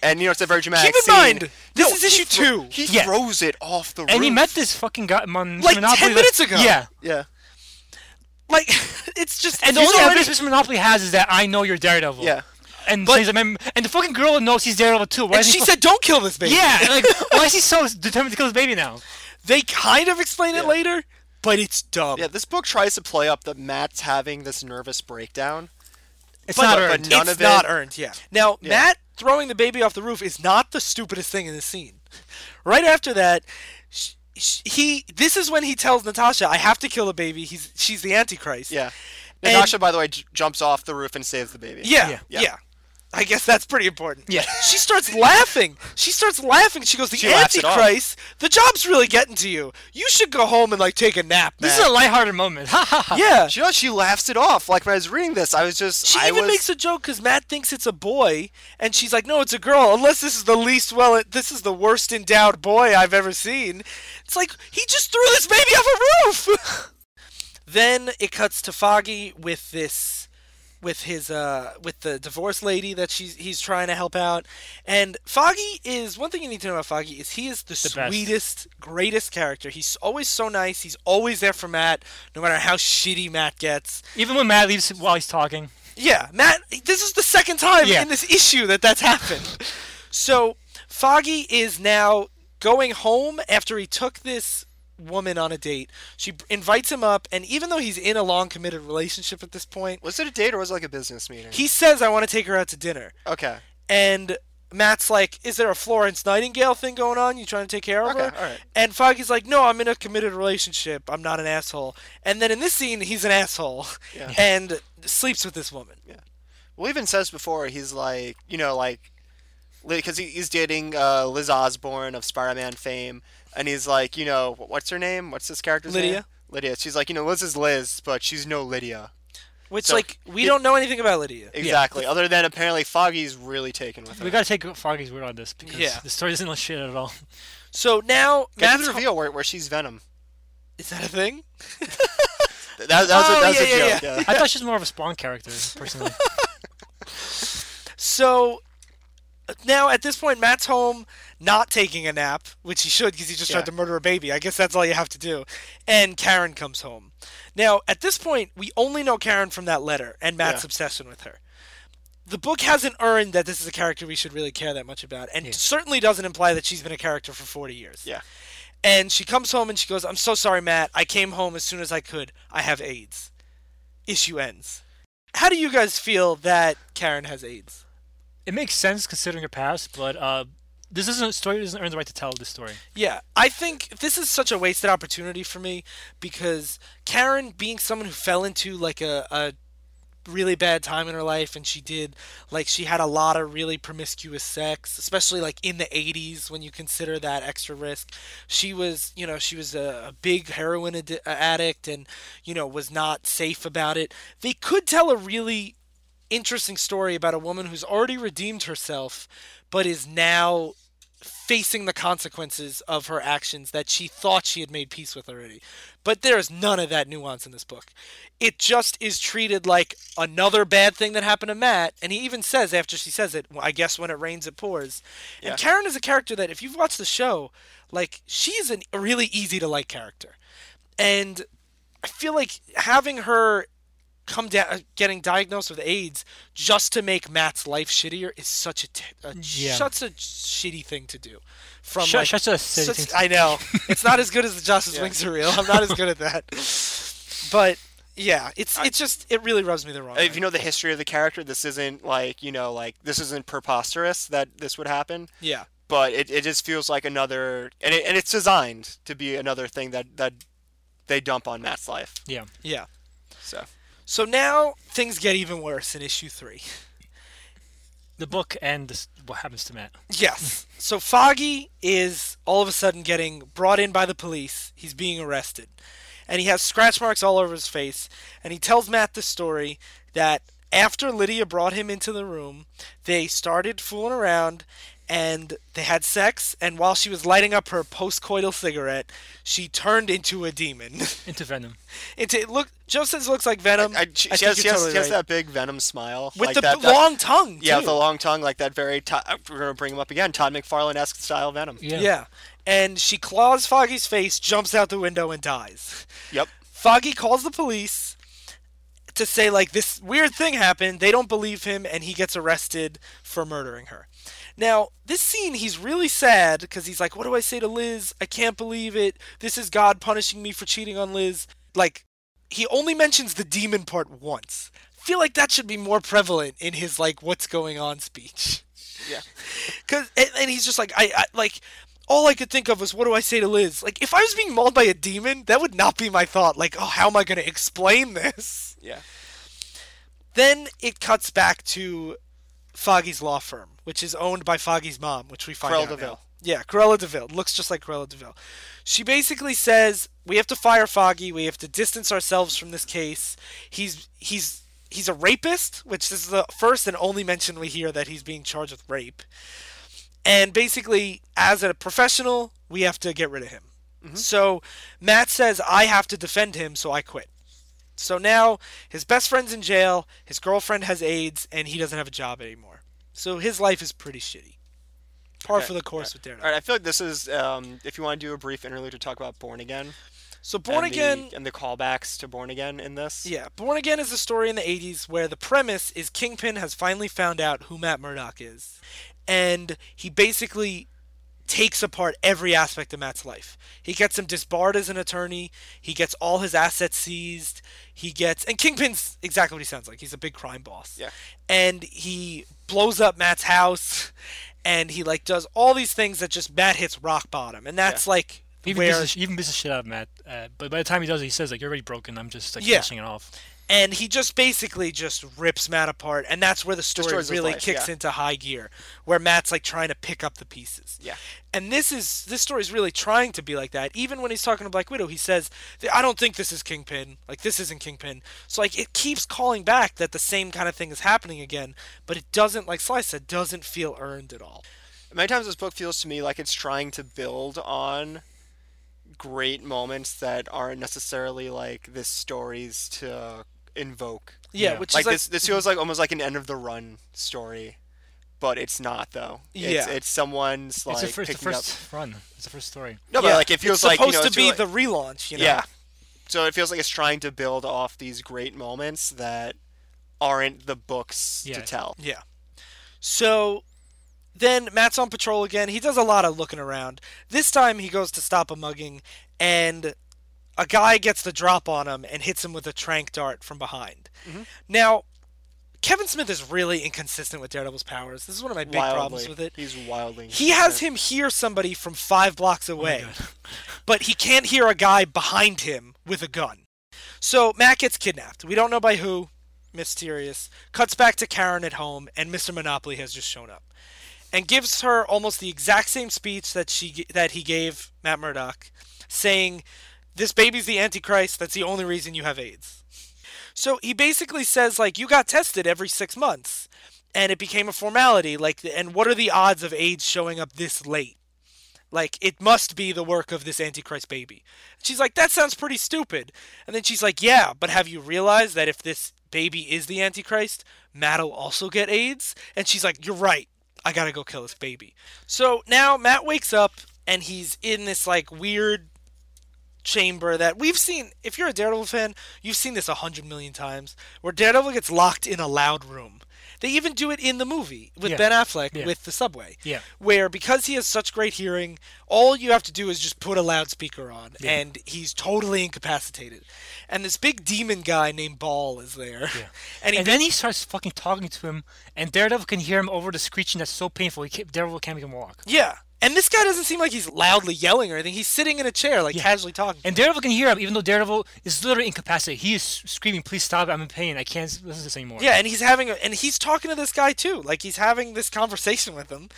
C: And you know, it's a very dramatic
A: Keep in
C: scene.
A: mind, this
C: No,
A: is issue two.
C: He
B: Yeah.
C: throws it off the roof.
B: And he met this fucking guy on
A: Like,
B: Monopoly
A: 10 minutes ago.
B: Yeah.
C: Yeah.
A: Like, it's just
B: And the only
A: already-
B: evidence Mr. Monopoly has is that I know you're Daredevil.
C: Yeah.
B: And
A: But-
B: says, I mean, and the fucking girl knows he's Daredevil too. Why
A: And she
B: fu-
A: said, "Don't kill this baby."
B: Yeah, like why is he so determined to kill his baby now?
A: They kind of explain it later, but it's dumb.
C: Yeah, this book tries to play up that Matt's having this nervous breakdown.
B: It's
A: But-
B: not
C: but
B: earned.
C: none
A: it's
C: of it-
A: not earned. Yeah. Now
C: Yeah.
A: Matt throwing the baby off the roof is not the stupidest thing in the scene. Right after that, sh- sh- he this is when he tells Natasha, "I have to kill the baby. He's she's the Antichrist."
C: Yeah.
A: And-
C: Natasha, by the way, j- jumps off the roof and saves the baby.
A: Yeah.
B: Yeah.
A: Yeah.
C: Yeah.
A: I guess that's pretty important.
B: Yeah.
A: She starts laughing. She starts laughing. She goes, "The
C: She it.
A: Antichrist. The job's really getting to you. You should go home and like take a nap."
B: This
A: Matt."
B: is a lighthearted moment. Ha ha ha.
A: yeah.
C: You know, she laughs it off. Like when I was reading this, I was just.
A: She
C: I
A: even
C: was,
A: makes a joke because Matt thinks it's a boy, and she's like, "No, it's a girl." Unless this is the least well, this is the worst endowed boy I've ever seen. It's like he just threw this baby off a roof. then it cuts to Foggy with this, with his, uh, with the divorce lady that she's he's trying to help out, and Foggy is one thing you need to know about Foggy is he is the,
B: best.
A: sweetest, greatest character. He's always so nice. He's always there for Matt, no matter how shitty Matt gets.
B: Even when Matt leaves while he's talking.
A: Yeah, Matt, this is the second time
B: Yeah.
A: in this issue that that's happened. so, Foggy is now going home after he took this woman on a date. She invites him up, and even though he's in a long committed relationship at this point,
C: Was it a date or was it like a business meeting?
A: he says, I want to take her out to dinner.
C: okay.
A: And Matt's like, Is there a Florence Nightingale thing going on? You trying to take care of
C: Okay,
A: her?
C: all right.
A: And Foggy's like, No, I'm in a committed relationship. I'm not an asshole. And then in this scene, he's an asshole
C: Yeah.
A: and sleeps with this woman. Yeah.
C: Well, even says before he's like, you know, like, because he, he's dating uh, Liz Osborn of Spider-Man fame, and he's like, you know, what's her name? What's this character's name?
A: Lydia.
C: Lydia. She's like, you know, Liz is Liz, but she's no Lydia.
A: Which,
C: So,
A: like, we
C: it-
A: don't know anything about Lydia.
C: Exactly. Other than apparently Foggy's really taken with her.
B: We gotta take Foggy's word on this because
A: Yeah.
B: the story doesn't know shit at all.
A: So now
C: Get
A: Matt's
C: the reveal where, where she's Venom.
A: Is that a thing?
C: That, that was, a,
A: Oh,
C: that was
A: yeah,
C: a
A: yeah,
C: joke. Yeah.
B: I thought she's more of a Spawn character, personally.
A: So now at this point, Matt's home, not taking a nap, which he should because he just
C: Yeah.
A: tried to murder a baby. I guess that's all you have to do. And Karen comes home. Now at this point, we only know Karen from that letter and Matt's
C: Yeah.
A: obsession with her. The book hasn't earned that this is a character we should really care that much about, and
B: Yeah.
A: certainly doesn't imply that she's been a character for 40 years.
C: Yeah.
A: And she comes home and she goes, I'm so sorry, Matt. I came home as soon as I could. I have AIDS. Issue ends. How do you guys feel that Karen has AIDS?
B: It makes sense considering her past, but uh, this isn't a story doesn't earn the right to tell this story.
A: Yeah, I think this is such a wasted opportunity for me because Karen, being someone who fell into like a, a really bad time in her life, and she did like she had a lot of really promiscuous sex, especially like in the 80s when you consider that extra risk. She was, you know, she was a, a big heroin ad- addict and, you know, was not safe about it. They could tell a really interesting story about a woman who's already redeemed herself but is now facing the consequences of her actions that she thought she had made peace with already. But there is none of that nuance in this book. It just is treated like another bad thing that happened to Matt, and he even says after she says it, "Well, I guess when it rains it pours.
C: Yeah.
A: And Karen is a character that if you've watched the show, like she is a really easy to like character. And I feel like having her come down uh, getting diagnosed with AIDS just to make Matt's life shittier is such a, t- a
B: Yeah.
A: such a shitty thing to do. From
B: Sh-
A: like,
B: such a silly
A: such-
B: thing
A: I know it's not as good as the Justice
C: Yeah.
A: Wings are real. I'm not as good at that. But yeah, it's it's just it really rubs me the wrong way.
C: If you know the history of the character, this isn't like you know like this isn't preposterous that this would happen.
A: yeah.
C: But it, it just feels like another, and it, and it's designed to be another thing that that they dump on Matt's life.
B: Yeah.
A: Yeah.
C: So
A: So now things get even worse in issue three.
B: The book and what happens to Matt.
A: Yes. So Foggy is all of a sudden getting brought in by the police. He's being arrested. And he has scratch marks all over his face. And he tells Matt the story that after Lydia brought him into the room, they started fooling around and they had sex. And while she was lighting up her postcoital cigarette, she turned into a demon.
B: Into Venom.
A: into it look Joe says it looks like Venom.
C: I, she,
A: I
C: she has, she, has,
A: totally
C: she has that big Venom smile
A: with
C: like
A: the
C: that,
A: b-
C: that-
A: long tongue.
C: yeah,
A: too.
C: with the long tongue, like that very. To- uh, we're gonna bring him up again. Todd McFarlane esque style Venom.
B: Yeah.
A: Yeah. And she claws Foggy's face, jumps out the window, and dies.
C: Yep.
A: Foggy calls the police to say, like, this weird thing happened. They don't believe him, and he gets arrested for murdering her. Now, this scene, he's really sad because he's like, What do I say to Liz? I can't believe it. This is God punishing me for cheating on Liz. Like, he only mentions the demon part once. I feel like that should be more prevalent in his, like, what's going on speech.
C: Yeah.
A: Cause and, and he's just like I, I like all I could think of was what do I say to Liz? Like if I was being mauled by a demon, that would not be my thought. Like oh how am I gonna explain this?
C: Yeah.
A: Then it cuts back to Foggy's law firm, which is owned by Foggy's mom, which we find
C: Cruella
A: out
C: de Vil.
A: now. Yeah, Cruella de Vil looks just like Cruella de Vil. She basically says we have to fire Foggy. We have to distance ourselves from this case. He's he's he's a rapist, which is the first and only mention we hear that he's being charged with rape. And basically, as a professional, we have to get rid of him. Mm-hmm. So Matt says I have to defend him, so I quit. So now his best friend's in jail, his girlfriend has AIDS, and he doesn't have a job anymore. So his life is pretty shitty. Par
C: Okay,
A: for the course with Daredevil.
C: All right, I feel like this is um, if you want to do a brief interlude to talk about Born Again.
A: So Born
C: and
A: Again,
C: the, and the callbacks to Born Again in this.
A: yeah, Born Again is a story in the 80s where the premise is Kingpin has finally found out who Matt Murdock is. And he basically takes apart every aspect of Matt's life. He gets him disbarred as an attorney. He gets all his assets seized. He gets and Kingpin's exactly what he sounds like. He's a big crime boss.
C: Yeah.
A: And he blows up Matt's house, and he like does all these things that just Matt hits rock bottom, and that's like
B: Even
A: where
B: beats, even beats the shit out of Matt. Uh, but by the time he does it, he says like, "You're already broken. I'm just like
A: Yeah.
B: finishing it off."
A: And he just basically just rips Matt apart, and that's where the story really
C: life,
A: kicks
C: yeah.
A: into high gear, where Matt's like trying to pick up the pieces.
C: Yeah.
A: And this is this story is really trying to be like that. Even when he's talking to Black Widow, he says, "I don't think this is Kingpin. Like this isn't Kingpin." So like it keeps calling back that the same kind of thing is happening again, but it doesn't, like Slice said, doesn't feel earned at all.
C: Many times this book feels to me like it's trying to build on great moments that aren't necessarily like this story's to invoke.
A: Yeah,
B: Yeah.
A: which
C: Like
A: is like
C: this this feels like almost like an end of the run story. But it's not though. It's,
A: Yeah.
C: it's someone's like
B: it's the first, the first
C: up.
B: run. It's the first story.
C: No, but like it feels
A: it's
C: like you
A: supposed
C: know,
A: to be
C: really-
A: the relaunch. You know?
C: Yeah. So it feels like it's trying to build off these great moments that aren't the books
B: Yeah.
C: to tell.
A: Yeah. So then Matt's on patrol again. He does a lot of looking around. This time he goes to stop a mugging, and a guy gets the drop on him and hits him with a trank dart from behind. Mm-hmm. Now, Kevin Smith is really inconsistent with Daredevil's powers. This is one of my big
C: wildly.
A: problems with it.
C: He's wildly.
A: He has him hear somebody from five blocks oh away, but he can't hear a guy behind him with a gun. So Matt gets kidnapped. We don't know by who. Mysterious. Cuts back to Karen at home, and Mr. Monopoly has just shown up, and gives her almost the exact same speech that she that he gave Matt Murdock, saying, "This baby's the Antichrist. That's the only reason you have AIDS." So he basically says like you got tested every six months, and it became a formality. Like, and what are the odds of AIDS showing up this late? Like, it must be the work of this Antichrist baby. She's like, that sounds pretty stupid. And then she's like, yeah, but have you realized that if this baby is the Antichrist, Matt'll also get AIDS? And she's like, you're right. I gotta go kill this baby. So now Matt wakes up and he's in this like weird chamber that we've seen. If you're a Daredevil fan, you've seen this a hundred million times, where Daredevil gets locked in a loud room. They even do it in the movie with
B: Yeah.
A: Ben Affleck
B: Yeah.
A: with the subway.
B: Yeah.
A: Where because he has such great hearing, all you have to do is just put a loudspeaker on,
B: Yeah.
A: and he's totally incapacitated. And this big demon guy named Ball is there,
B: Yeah.
A: and he
B: And then he starts fucking talking to him, and Daredevil can hear him over the screeching that's so painful. He can't, Daredevil can't even walk.
A: yeah. And this guy doesn't seem like he's loudly yelling or anything. He's sitting in a chair, like
B: Yeah.
A: casually talking.
B: And Daredevil can hear him, even though Daredevil is literally incapacitated. He is screaming, "Please stop! I'm in pain. I can't listen to this anymore."
A: Yeah, and he's having a, and he's talking to this guy too. Like he's having this conversation with him.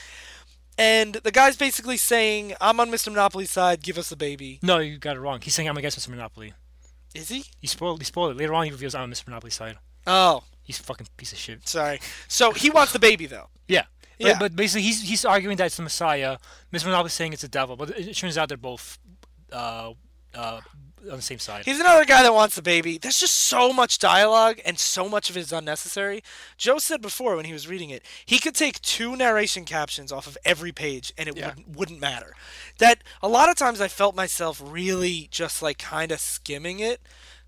A: And the guy's basically saying, "I'm on Mr. Monopoly's side. Give us the baby."
B: No, you got it wrong. He's saying I'm against Mr. Monopoly.
A: Is he?
B: He spoiled. He spoiled it. Later on, he reveals I'm on Mr. Monopoly's side.
A: Oh,
B: He's a fucking piece of shit.
A: sorry. So he wants the baby though.
B: Yeah. But,
A: Yeah.
B: but basically, he's he's arguing that it's the Messiah. Mr. Monopoly's saying it's the devil, but it, it turns out they're both uh, uh, on the same side.
A: He's another guy that wants the baby. There's just so much dialogue and so much of it is unnecessary. Joe said before when he was reading it, he could take two narration captions off of every page and it
C: Yeah.
A: wouldn't, wouldn't matter. That a lot of times I felt myself really just like kind of skimming it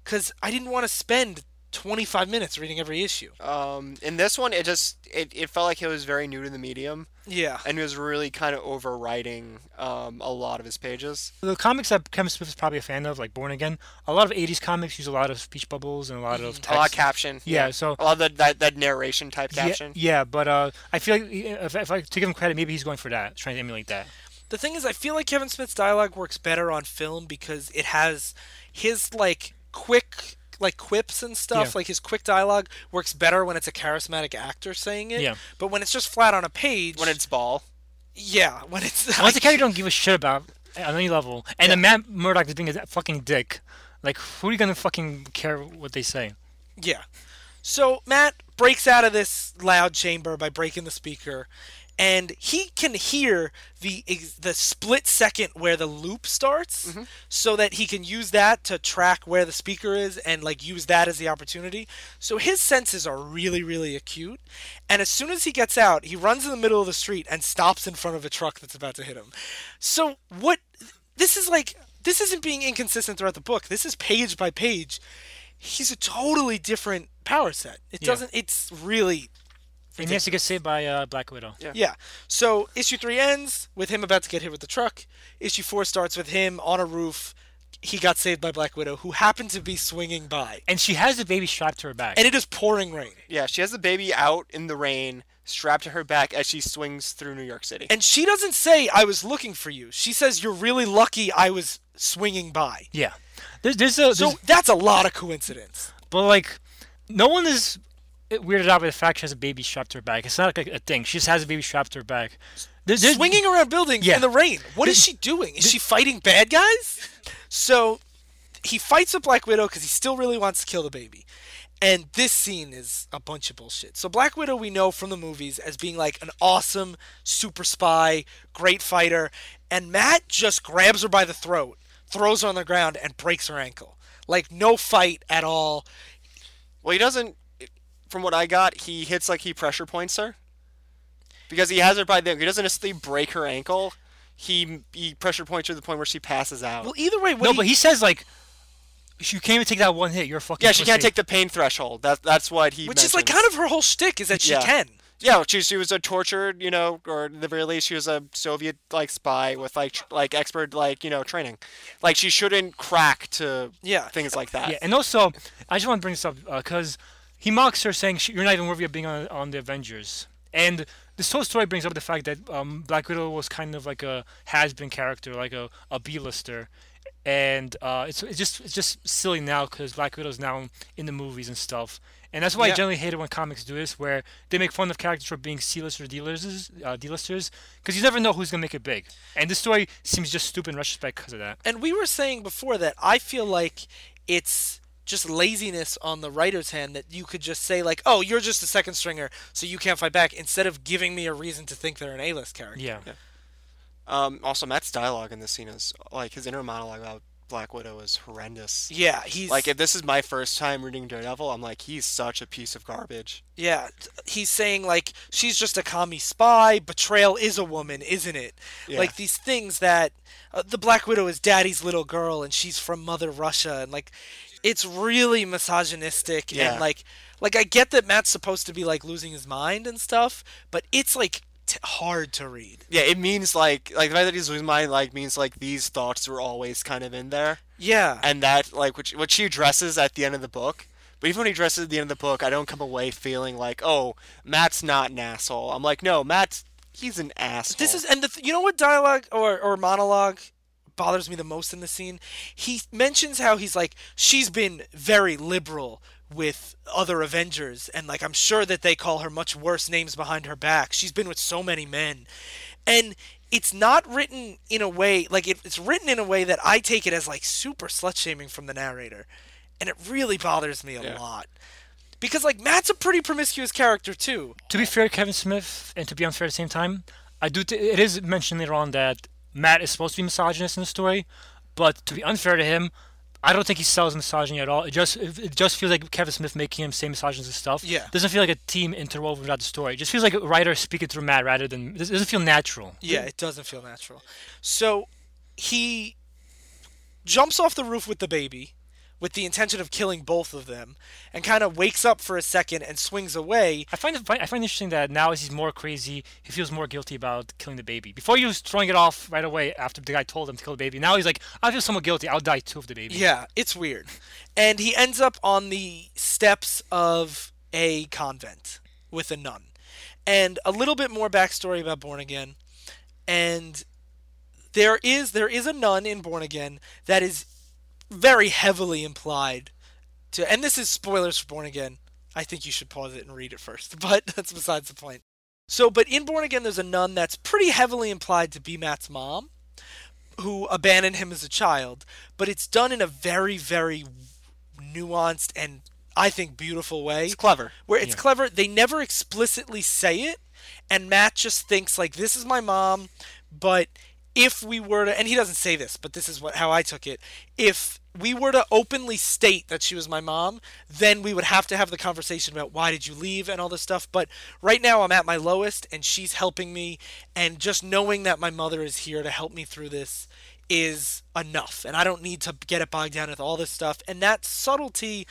A: because I didn't want to spend 25 minutes reading every issue.
C: Um, in this one, it just it, it felt like he was very new to the medium,
A: Yeah.
C: and he was really kind of overwriting um, a lot of his pages.
B: The comics that Kevin Smith is probably a fan of, like Born Again, a lot of '80s comics use a lot of speech bubbles and a lot of text.
C: A lot of caption.
B: Yeah, so-
C: a lot of that, that, that narration type caption.
B: Yeah, yeah, but uh, I feel like if, if I to give him credit, maybe he's going for that, trying to emulate that.
A: The thing is, I feel like Kevin Smith's dialogue works better on film because it has his like quick like quips and stuff,
B: Yeah.
A: like his quick dialogue works better when it's a charismatic actor saying it.
B: Yeah.
A: But when it's just flat on a page,
C: when it's ball.
A: yeah, when it's
B: Once the character you don't give a shit about on any level, and the Matt Murdock is being a fucking dick, like who are you gonna fucking care what they say?
A: Yeah. So Matt breaks out of this loud chamber by breaking the speaker, and he can hear the the split second where the loop starts, mm-hmm. so that he can use that to track where the speaker is and like use that as the opportunity. So his senses are really really acute, and as soon as he gets out, he runs in the middle of the street and stops in front of a truck that's about to hit him. So what? This is like this isn't being inconsistent throughout the book. This is page by page he's a totally different power set. It
B: Yeah.
A: doesn't. It's really
B: And he has to get saved by uh, Black Widow.
C: Yeah.
A: yeah. So issue three ends with him about to get hit with the truck. Issue four starts with him on a roof. He got saved by Black Widow, who happened to be swinging by,
B: And she has the baby strapped to her back.
A: and it is pouring rain.
C: Yeah, she has the baby out in the rain, strapped to her back as she swings through New York City.
A: And she doesn't say, "I was looking for you." She says, "You're really lucky I was swinging by."
B: yeah. There's, there's a
A: So that's a lot of coincidence.
B: but like, no one is weirded out by the fact she has a baby strapped to her back. It's not like a, a thing. She just has a baby strapped to her back. There- there's-
A: swinging around buildings
B: Yeah.
A: in the rain. What is she doing? Is she fighting bad guys? So he fights with Black Widow because he still really wants to kill the baby. And this scene is a bunch of bullshit. So Black Widow we know from the movies as being like an awesome super spy, great fighter, and Matt just grabs her by the throat, throws her on the ground, and breaks her ankle. Like no fight at all.
C: Well, he doesn't. From what I got, he hits like he pressure points her. Because he has her by the. He doesn't necessarily break her ankle. He he pressure points her to the point where she passes out.
A: Well, either way,
B: no,
A: he-
B: but he says like, you can't even take that one hit. You're a fucking.
C: yeah, she can't take the pain threshold. That that's what he.
A: which is like kind of her whole shtick is that she
C: Yeah.
A: can.
C: Yeah, she she was a tortured, you know, or at the very least, she was a Soviet like spy with like tr- like expert like you know training. Like she shouldn't crack to
A: Yeah.
C: things like that.
B: Yeah, and also, I just want to bring this up uh, because he mocks her, saying you're not even worthy of being on, on the Avengers. And this whole story brings up the fact that um, Black Widow was kind of like a has-been character, like a, a B-lister, and uh, it's, it's just it's just silly now because Black Widow's now in the movies and stuff. And that's why I generally hate it when comics do this, where they make fun of characters for being C-listers, D-listers, uh, D-listers, because you never know who's gonna make it big. And this story seems just stupid in retrospect because of that.
A: And we were saying before that I feel like it's just laziness on the writer's hand that you could just say like, "Oh, you're just a second stringer, so you can't fight back," instead of giving me a reason to think they're an A-list character.
B: Yeah.
C: Um. Also, Matt's dialogue in this scene is like his inner monologue about Black Widow is horrendous.
A: Yeah, he's
C: Like if this is my first time reading Daredevil, I'm like he's such a piece of garbage.
A: yeah, he's saying like she's just a commie spy. Betrayal is a woman, isn't it?
C: Yeah.
A: Like these things that uh, the Black Widow is daddy's little girl and she's from Mother Russia and like it's really misogynistic
C: Yeah.
A: and like like I get that Matt's supposed to be like losing his mind and stuff, but it's like t- hard to read.
C: Yeah, it means like like the fact that he's losing mind like means like these thoughts were always kind of in there,
A: Yeah.
C: and that like which what she addresses at the end of the book. But even when he addresses at the end of the book, I don't come away feeling like, oh, Matt's not an asshole. I'm like, no, Matt's he's an asshole.
A: This is and the th- you know what dialogue or or monologue bothers me the most in the scene. He mentions how he's like she's been very liberal with other Avengers and like I'm sure that they call her much worse names behind her back. She's been with so many men. And it's not written in a way like it, it's written in a way that I take it as like super slut shaming from the narrator. And it really bothers me a
C: Yeah.
A: lot. Because like Matt's a pretty promiscuous character too.
B: to be fair to Kevin Smith and to be unfair at the same time, I do. T- it is mentioned later on that Matt is supposed to be misogynist in the story, but to be unfair to him, I don't think he sells misogyny at all. It just it just feels like Kevin Smith making him say misogynistic stuff.
A: Yeah.
B: doesn't feel like a team interwoven throughout the story. It just feels like a writer speaking through Matt rather than it doesn't feel natural.
A: Yeah, it doesn't feel natural. So he jumps off the roof with the baby with the intention of killing both of them and kind of wakes up for a second and swings away.
B: I find it I find it interesting that now as he's more crazy, he feels more guilty about killing the baby. Before he was throwing it off right away after the guy told him to kill the baby. Now he's like, I feel somewhat guilty. I'll die too of the baby.
A: Yeah, it's weird. And he ends up on the steps of a convent with a nun. And a little bit more backstory about Born Again. And there is there is a nun in Born Again that is very heavily implied to and this is spoilers for Born Again. I think you should pause it and read it first, but that's besides the point. So, but in Born Again, there's a nun that's pretty heavily implied to be Matt's mom, who abandoned him as a child, but it's done in a very, very nuanced and I think beautiful way.
C: It's clever.
A: Where it's clever. They never explicitly say it, and Matt just thinks like, "This is my mom," but if we were to, and he doesn't say this, but this is what how I took it. If we were to openly state that she was my mom, then we would have to have the conversation about why did you leave and all this stuff. But right now I'm at my lowest, and she's helping me, and just knowing that my mother is here to help me through this is enough, and I don't need to get it bogged down with all this stuff. And that subtlety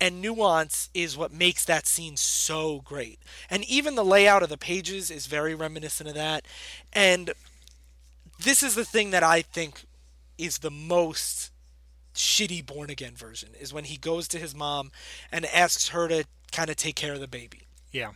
A: and nuance is what makes that scene so great. And even the layout of the pages is very reminiscent of that. And this is the thing that I think is the most shitty born again version is when he goes to his mom and asks her to kind of take care of the baby.
B: Yeah.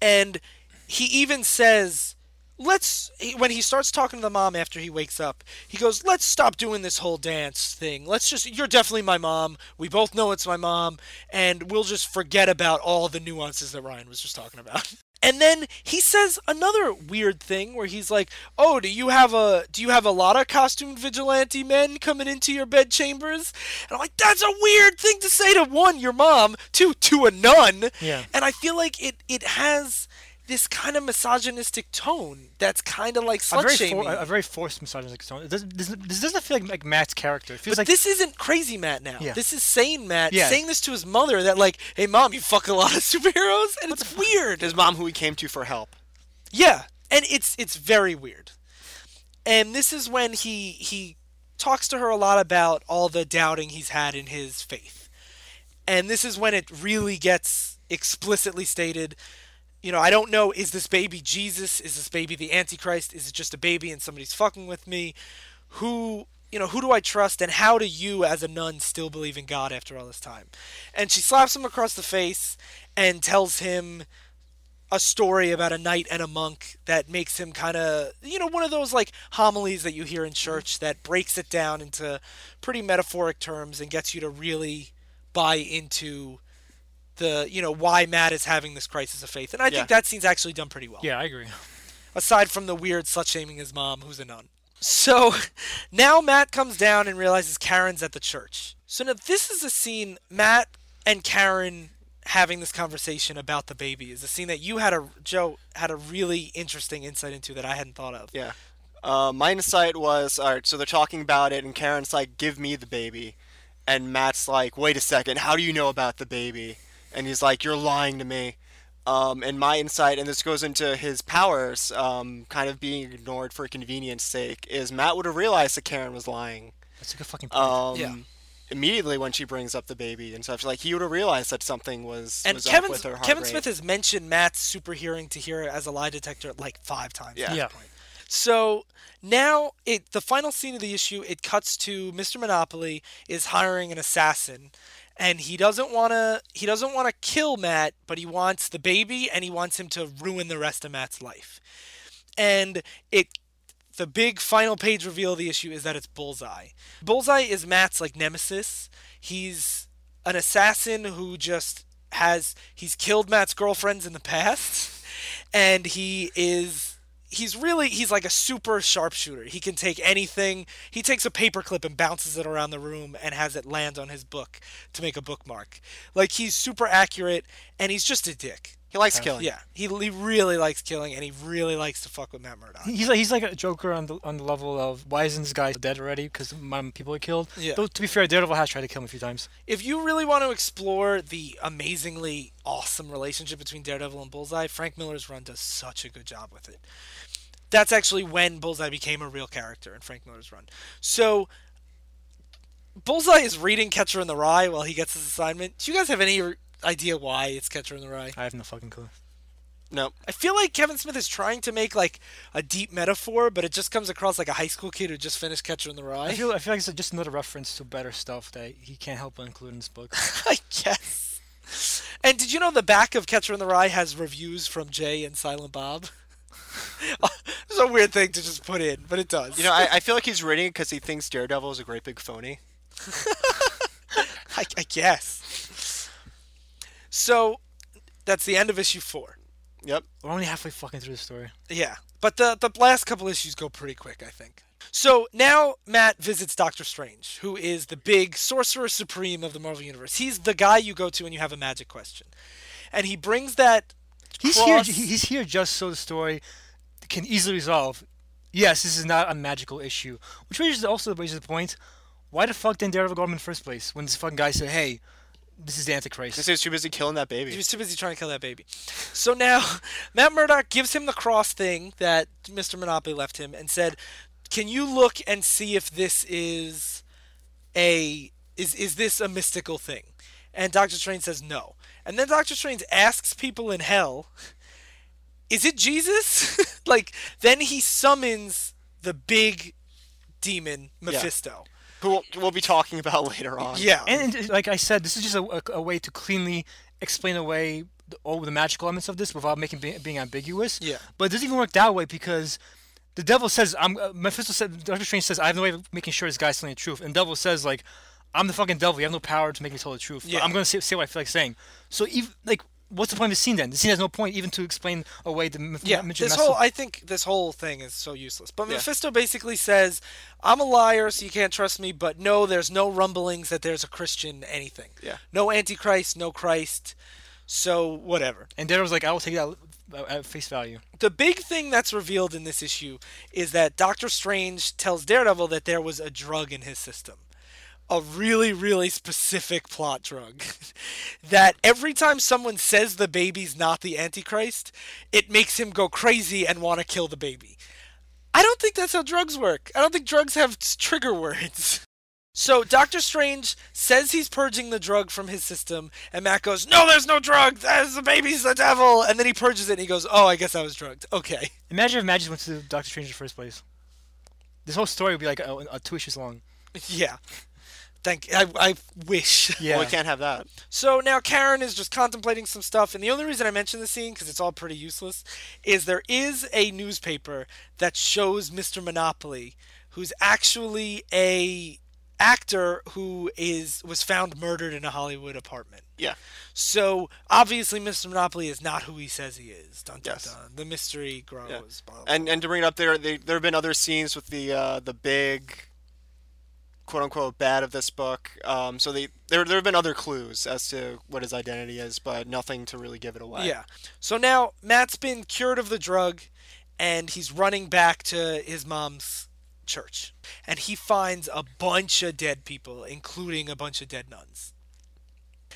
A: And he even says, let's, when he starts talking to the mom after he wakes up, he goes, let's stop doing this whole dance thing. Let's just, you're definitely my mom. We both know it's my mom. And we'll just forget about all the nuances that Ryan was just talking about. And then he says another weird thing where he's like, "Oh, do you have a do you have a lot of costumed vigilante men coming into your bed chambers?" And I'm like, "That's a weird thing to say to one your mom, two to a nun."
B: Yeah.
A: And I feel like it it has this kind of misogynistic tone that's kind of like
B: A
A: slut
B: very,
A: shaming.
B: for, a very forced misogynistic tone. It doesn't, this, this doesn't feel like, like Matt's character. It feels
A: but
B: like
A: this isn't crazy Matt now.
B: Yeah.
A: This is sane Matt
B: Yeah.
A: saying this to his mother that like, "Hey mom, you fuck a lot of superheroes," and it's weird.
C: His mom, who he came to for help.
A: Yeah, and it's it's very weird. And this is when he he talks to her a lot about all the doubting he's had in his faith. And this is when it really gets explicitly stated, you know, I don't know is this baby Jesus? Is this baby the antichrist? Is it just a baby and somebody's fucking with me? Who you know, who do I trust and how do you as a nun still believe in God after all this time? And she slaps him across the face and tells him a story about a knight and a monk that makes him kind of, you know, one of those like homilies that you hear in mm-hmm. church that breaks it down into pretty metaphoric terms and gets you to really buy into the, you know, why Matt is having this crisis of faith. And I
C: Yeah.
A: think that scene's actually done pretty well
B: yeah, I agree.
A: aside from the weird slut shaming his mom, who's a nun. So now Matt comes down and realizes Karen's at the church. So now this is a scene Matt and Karen having this conversation about the baby is a scene that you had a Joe had a really interesting insight into that I hadn't thought of.
C: Yeah. Uh, my insight was all right. So they're talking about it, and Karen's like, "Give me the baby," and Matt's like, "Wait a second. How do you know about the baby?" And he's like, "You're lying to me." Um, and my insight, and this goes into his powers, um, kind of being ignored for convenience sake, is Matt would have realized that Karen was lying.
B: That's a good fucking point.
C: Um,
A: Yeah.
C: Immediately when she brings up the baby and stuff, like he would have realized that something was,
A: And
C: was up
A: Kevin
C: with her heart
A: Kevin
C: rate.
A: Smith has mentioned Matt's super hearing to hear as a lie detector like five times.
C: Yeah.
A: at
B: Yeah.
A: point. So now it the final scene of the issue it cuts to Mr. Monopoly is hiring an assassin and he doesn't want to he doesn't want to kill Matt but he wants the baby and he wants him to ruin the rest of Matt's life. And it the big final page reveal of the issue is that it's Bullseye. Bullseye is Matt's like nemesis. He's an assassin who just has he's killed Matt's girlfriends in the past and he is he's really he's like a super sharpshooter. He can take anything. He takes a paperclip and bounces it around the room and has it land on his book to make a bookmark. Like he's super accurate and he's just a dick.
C: He likes killing.
A: Yeah, he, he really likes killing and he really likes to fuck with Matt Murdock.
B: He's like he's like a Joker on the on the level of why isn't this guy dead already? Because my people are killed.
A: Yeah.
B: Though to be fair, Daredevil has tried to kill him a few times.
A: If you really want to explore the amazingly awesome relationship between Daredevil and Bullseye, Frank Miller's run does such a good job with it. That's actually when Bullseye became a real character in Frank Miller's run. So, Bullseye is reading Catcher in the Rye while he gets his assignment. Do you guys have any r- idea why it's Catcher in the Rye?
B: I have no fucking clue.
C: No.
A: I feel like Kevin Smith is trying to make like a deep metaphor, but it just comes across like a high school kid who just finished Catcher in the Rye.
B: I feel I feel like it's just another reference to better stuff that he can't help but include in this book.
A: I guess. And did you know the back of Catcher in the Rye has reviews from Jay and Silent Bob? it's a weird thing to just put in, but it does.
C: You know, I, I feel like he's reading it because he thinks Daredevil is a great big phony.
A: I, I guess. So that's the end of issue four.
C: Yep.
B: We're only halfway fucking through the story.
A: Yeah, but the the last couple issues go pretty quick, I think. So now Matt visits Doctor Strange, who is the big sorcerer supreme of the Marvel universe. He's the guy you go to when you have a magic question, and he brings that.
B: He's
A: cross-
B: here. He's here just so the story can easily resolve. Yes, this is not a magical issue, which raises also raises the point: why the fuck didn't Daredevil go him in the first place when this fucking guy said, "Hey, this is the Antichrist"?
C: This is too busy killing that baby.
A: He was too busy trying to kill that baby. So now Matt Murdock gives him the cross thing that Mr. Monopoly left him and said, "Can you look and see if this is a is is this a mystical thing?" And Doctor Strange says no. And then Doctor Strange asks people in hell, "Is it Jesus?" like then he summons the big demon Mephisto.
C: Who we'll, we'll be talking about later on.
A: Yeah.
B: And, and like I said, this is just a, a, a way to cleanly explain away the, all the magical elements of this without making be, being ambiguous.
A: Yeah.
B: But it doesn't even work that way because the devil says, "I'm." Uh, Mephisto said, Doctor Strange says, "I have no way of making sure this guy's telling the truth." And devil says, "Like, I'm the fucking devil. You have no power to make me tell the truth. But
A: Yeah.
B: I'm gonna say, say what I feel like saying." So even like. What's the point of the scene then? The scene has no point even to explain away the Meph-
A: Yeah, this whole I think this whole thing is so useless. But
C: Yeah.
A: Mephisto basically says, "I'm a liar, so you can't trust me." But no, there's no rumblings that there's a Christian anything.
C: Yeah.
A: No Antichrist, no Christ. So whatever.
B: and Daredevil's like, "I will take that uh, at face value."
A: The big thing that's revealed in this issue is that Doctor Strange tells Daredevil that there was a drug in his system. A really, really specific plot drug. that every time someone says the baby's not the Antichrist, it makes him go crazy and want to kill the baby. I don't think that's how drugs work. I don't think drugs have trigger words. So Doctor Strange says he's purging the drug from his system, and Matt goes, "No, there's no drug. That's the baby's the devil." And then he purges it, and he goes, "Oh, I guess I was drugged. Okay."
B: Imagine if Magic went to Doctor Strange in the first place. This whole story would be like a, a two issues long.
A: Yeah. Thank. I, I wish.
B: Yeah.
C: Well, we can't have that.
A: So now Karen is just contemplating some stuff, and the only reason I mention the scene because it's all pretty useless is there is a newspaper that shows Mr. Monopoly, who's actually a actor who is was found murdered in a Hollywood apartment.
C: Yeah.
A: So obviously, Mr. Monopoly is not who he says he is. Dun, dun,
C: Yes.
A: dun. The mystery grows.
C: Yeah.
A: Blah, blah,
C: And and to bring it up there, they, there have been other scenes with the uh, the big quote unquote bad of this book. Um, so they there there have been other clues as to what his identity is, but nothing to really give it away.
A: Yeah. So now Matt's been cured of the drug and he's running back to his mom's church. And he finds a bunch of dead people, including a bunch of dead nuns.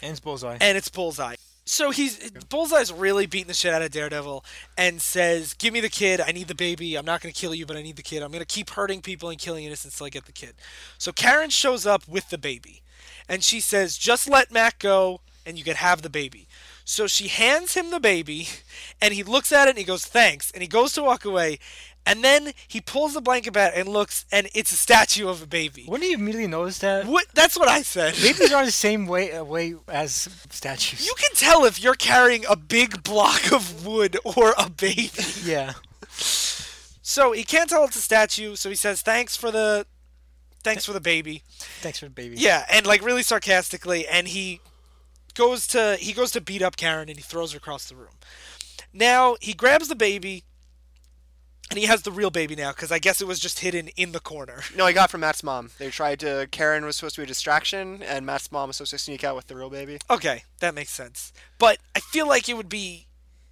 B: And it's Bullseye.
A: And it's Bullseye. So he's Bullseye's really beating the shit out of Daredevil and says, "Give me the kid. I need the baby. I'm not going to kill you, but I need the kid. I'm going to keep hurting people and killing innocents till I get the kid." So Karen shows up with the baby, and she says, "Just let Matt go, and you can have the baby." So she hands him the baby, and he looks at it and he goes, "Thanks," and he goes to walk away, and then he pulls the blanket back and looks, and it's a statue of a baby.
B: Wouldn't you immediately notice that?
A: What? That's what I said.
B: Babies are the same way uh, way as statues.
A: You can tell if you're carrying a big block of wood or a baby.
B: yeah.
A: So he can't tell it's a statue, so he says thanks for the thanks for the baby.
B: Thanks for the baby.
A: Yeah, and like really sarcastically and he goes to he goes to beat up Karen and he throws her across the room. Now he grabs the baby and he has the real baby now cuz I guess it was just hidden in the corner.
C: No, I got from Matt's mom. They tried to. Karen was supposed to be a distraction, and Matt's mom was supposed to sneak out with the real baby.
A: Okay, that makes sense. But I feel like it would be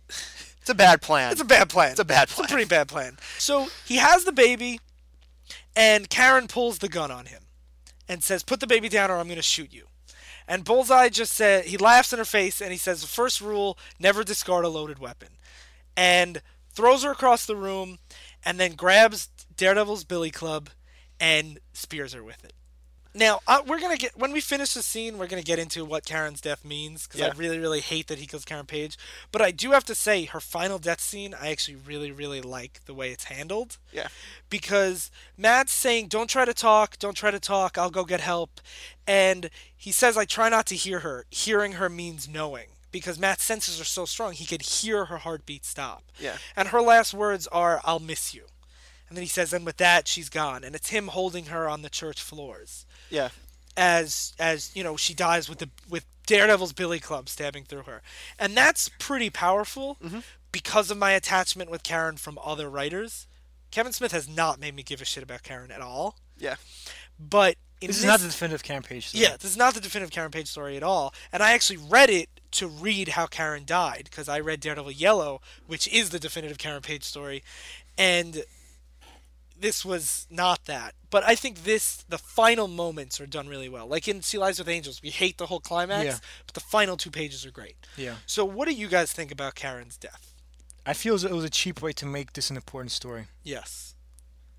C: It's a bad plan.
A: It's a bad plan.
C: It's a bad plan.
A: It's a pretty bad plan. So he has the baby, and Karen pulls the gun on him and says, Put the baby down or I'm going to shoot you. And Bullseye just said, he laughs in her face and he says, The first rule never discard a loaded weapon. And throws her across the room and then grabs Daredevil's billy club and spears her with it. Now uh, we're gonna get when we finish the scene, we're gonna get into what Karen's death means because I really, really hate that he kills Karen Page. But I do have to say, her final death scene, I actually really, really like the way it's handled
C: yeah.
A: because Matt's saying, "Don't try to talk, don't try to talk. I'll go get help," and he says, "I try not to hear her. Hearing her means knowing." Because Matt's senses are so strong, he could hear her heartbeat stop.
C: Yeah.
A: And her last words are, "I'll miss you." And then he says, "And with that, she's gone." And it's him holding her on the church floors.
C: Yeah.
A: as as you know she dies with the with Daredevil's Billy Club stabbing through her, and that's pretty powerful mm-hmm. because of my attachment with Karen from other writers. Kevin Smith has not made me give a shit about Karen at all,
C: Yeah.
A: but in
B: This is not the definitive Karen Page story.
A: yeah, this is not the definitive Karen Page story at all. And I actually read it to read how Karen died because I read Daredevil Yellow, which is the definitive Karen Page story, and this was not that. But I think this, the final moments are done really well. Like in See Lies with Angels, we hate the whole climax,
B: Yeah.
A: but the final two pages are great.
B: Yeah.
A: So, what do you guys think about Karen's death?
B: I feel as though it was a cheap way to make this an important story.
A: Yes.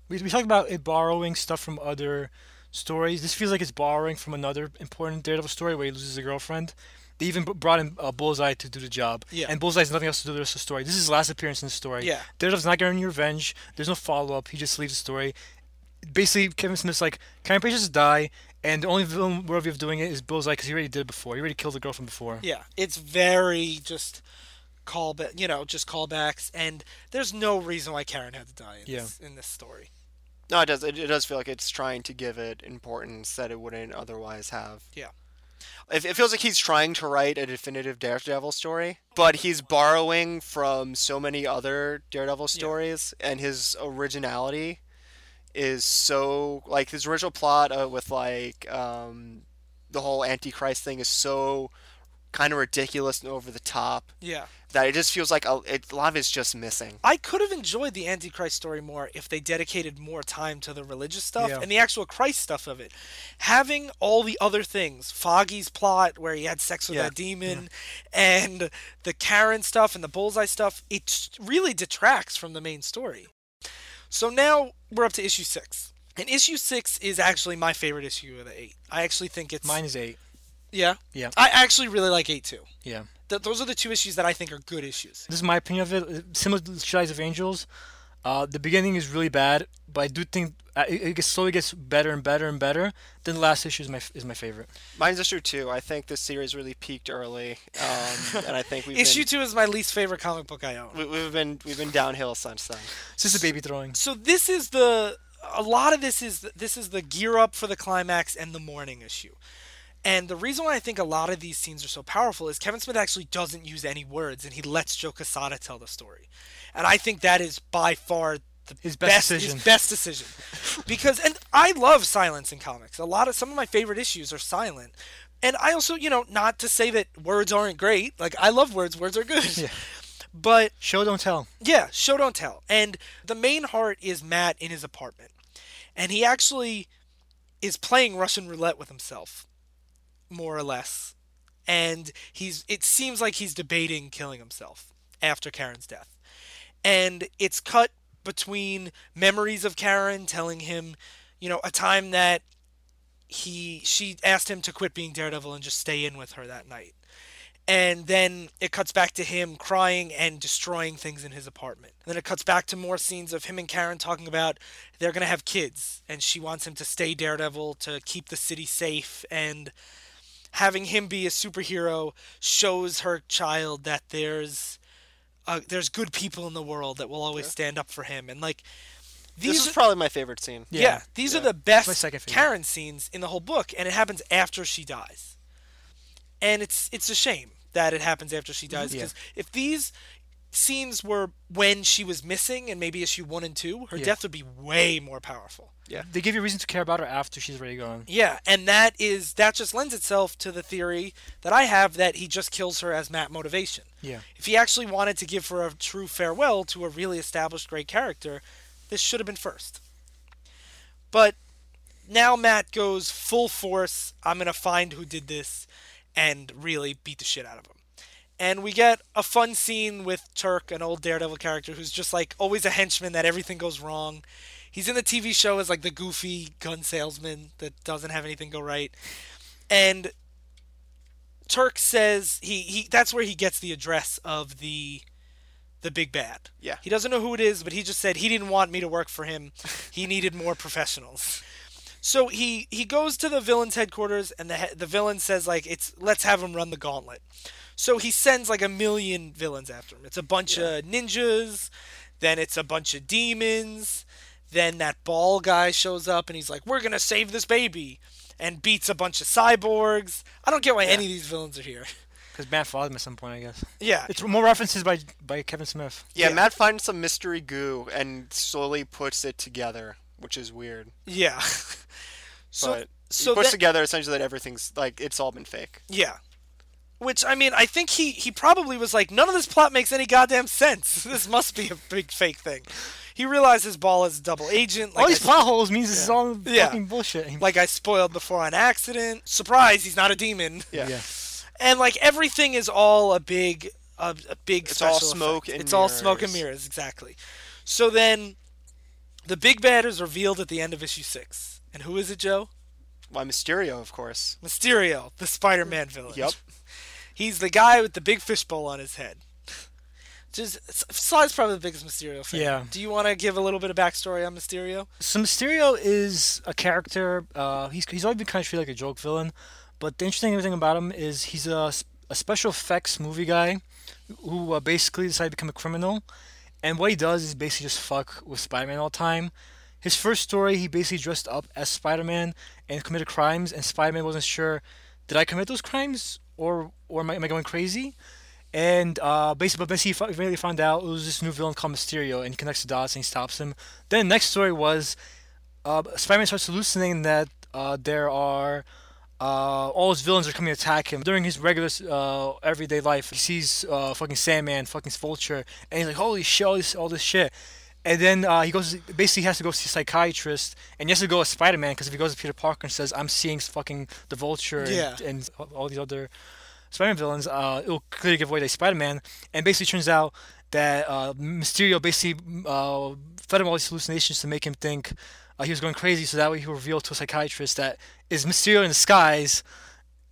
B: We, we talked about it borrowing stuff from other stories. This feels like it's borrowing from another important Daredevil story where he loses a girlfriend. They even brought in uh, Bullseye to do the job.
A: Yeah.
B: And Bullseye has nothing else to do with the rest of the story. This is his last appearance in the story.
A: Yeah.
B: Daredevil's not getting any revenge. There's no follow up. He just leaves the story. Basically, Kevin Smith's like, Karen Page just die, and the only villain worthy of doing it is Bullseye because he already did it before. He already killed the girlfriend before.
A: Yeah, it's very just call back, you know, just callbacks, and there's no reason why Karen had to die in,
B: Yeah.
A: this, in this story.
C: No, it does. It, it does feel like it's trying to give it importance that it wouldn't otherwise have.
A: Yeah.
C: It, it feels like he's trying to write a definitive Daredevil story, but he's borrowing from so many other Daredevil stories, and his originality is so like his original plot uh, with like um, the whole Antichrist thing is so kind of ridiculous and over the top
A: Yeah.
C: that it just feels like a, it, a lot of it's just missing.
A: I could have enjoyed the Antichrist story more if they dedicated more time to the religious stuff
B: Yeah.
A: and the actual Christ stuff of it. Having all the other things, Foggy's plot where he had sex with
C: Yeah.
A: that demon, and the Karen stuff and the Bullseye stuff, it really detracts from the main story. So now we're up to issue six. And issue six is actually my favorite issue of the eight. I actually think it's
B: Mine is eight.
A: Yeah.
B: Yeah.
A: I actually really like eight too.
B: Yeah.
A: Th- those are the two issues that I think are good issues.
B: This is my opinion of it. Similar to Skies of Angels, uh, the beginning is really bad, but I do think uh, it, it slowly gets better and better and better. Then the last issue is my is my favorite.
C: Mine's issue two. I think this series really peaked early, um, and I think we've
A: Issue
C: been,
A: two is my least favorite comic book I own.
C: we, we've been we've been downhill since then.
B: It's just a baby throwing.
A: So this is the a lot of this is this is the gear up for the climax and the mourning issue. And the reason why I think a lot of these scenes are so powerful is Kevin Smith actually doesn't use any words and he lets Joe Quesada tell the story. And I think that is by far the
B: His best decision.
A: his best decision. because and I love silence in comics. A lot of some of my favorite issues are silent. And I also, you know, not to say that words aren't great. Like I love words, words are good.
B: Yeah.
A: But
B: Show don't tell.
A: yeah, show don't tell. And the main heart is Matt in his apartment. And he actually is playing Russian roulette with himself, more or less. And he's it seems like he's debating killing himself after Karen's death. And it's cut between memories of Karen telling him, you know, a time that he she asked him to quit being Daredevil and just stay in with her that night and then it cuts back to him crying and destroying things in his apartment. And then it cuts back to more scenes of him and Karen talking about they're going to have kids and she wants him to stay Daredevil to keep the city safe and having him be a superhero shows her child that there's uh, there's good people in the world that will always stand up for him and like these
C: This is
A: are-
C: probably my favorite scene.
A: yeah,
B: Yeah.
A: these are the best
B: My second.
A: Karen scenes in the whole book, and it happens after she dies. And it's it's a shame that it happens after she dies
B: Yeah.
A: because if these scenes were when she was missing and maybe issue one and two, her
B: Yeah.
A: death would be way more powerful. Yeah.
B: They give you a reason to care about her after she's already gone.
A: Yeah, and that is that just lends itself to the theory that I have that he just kills her as Matt motivation.
B: Yeah.
A: If he actually wanted to give her a true farewell to a really established great character, this should have been first. But now Matt goes full force. I'm going to find who did this and really beat the shit out of him. And we get a fun scene with Turk, an old Daredevil character who's just like always a henchman that everything goes wrong. He's in the TV show as like the goofy gun salesman that doesn't have anything go right. And Turk says he, he that's where he gets the address of the the big bad.
C: Yeah.
A: He doesn't know who it is, but he just said he didn't want me to work for him. He needed more professionals. So he he goes to the villain's headquarters, and the he- the villain says like it's let's have him run the gauntlet. So he sends like a million villains after him. It's a bunch of ninjas, then it's a bunch of demons, then that ball guy shows up and he's like, "We're gonna save this baby," and beats a bunch of cyborgs. I don't get why any of these villains are here.
B: Because Matt followed him at some point, I guess.
A: Yeah,
B: It's more references by by Kevin Smith.
C: Yeah,
A: Yeah.
C: Matt finds some mystery goo and slowly puts it together, which is weird.
A: yeah. so
C: But
A: so
C: he puts
A: that-
C: together essentially that everything's like it's all been fake.
A: Yeah. Which I mean, I think he he probably was like, none of this plot makes any goddamn sense. This must be a big fake thing. He realizes Ball is a double agent. Like
B: All these
A: I,
B: plot holes means this is all
A: Yeah.
B: fucking bullshit.
A: like I spoiled before on accident. Surprise, he's not a demon.
C: Yeah.
B: yeah.
A: And like everything is all a big a, a big
C: It's all smoke
A: effect.
C: and
A: It's all smoke and
C: mirrors.
A: mirrors, exactly. So then the big bad is revealed at the end of issue 6. And who is it, Joe?
C: Why Mysterio, of course.
A: Mysterio, the Spider-Man villain.
C: Yep.
A: He's the guy with the big fishbowl on his head. Just Sly's probably the biggest Mysterio fan.
B: Yeah.
A: Do you want to give a little bit of backstory on Mysterio?
B: So Mysterio is a character. Uh, he's he's always been kind of treated like a joke villain, but the interesting thing about him is he's a, a special effects movie guy who uh, basically decided to become a criminal, and what he does is basically just fuck with Spider-Man all the time. His first story, he basically dressed up as Spider-Man and committed crimes, and Spider-Man wasn't sure, did I commit those crimes or or am I, am I going crazy? And uh, basically, but he fi- found out it was this new villain called Mysterio, and he connects the dots and he stops him. Then the next story was uh, Spider-Man starts hallucinating that uh, there are uh, all his villains are coming to attack him during his regular uh, everyday life. He sees uh, fucking Sandman, fucking Vulture, and he's like, "Holy shit, all this, all this shit." And then uh, he goes, basically, he has to go see a psychiatrist, and he has to go as Spider-Man because if he goes to Peter Parker and says, "I'm seeing fucking the Vulture and,
A: Yeah.
B: and all these other Spider-Man villains," uh, it'll clearly give away that Spider-Man. And basically, turns out that uh, Mysterio basically uh, fed him all these hallucinations to make him think uh, he was going crazy. So that way, he revealed to a psychiatrist that is Mysterio in disguise.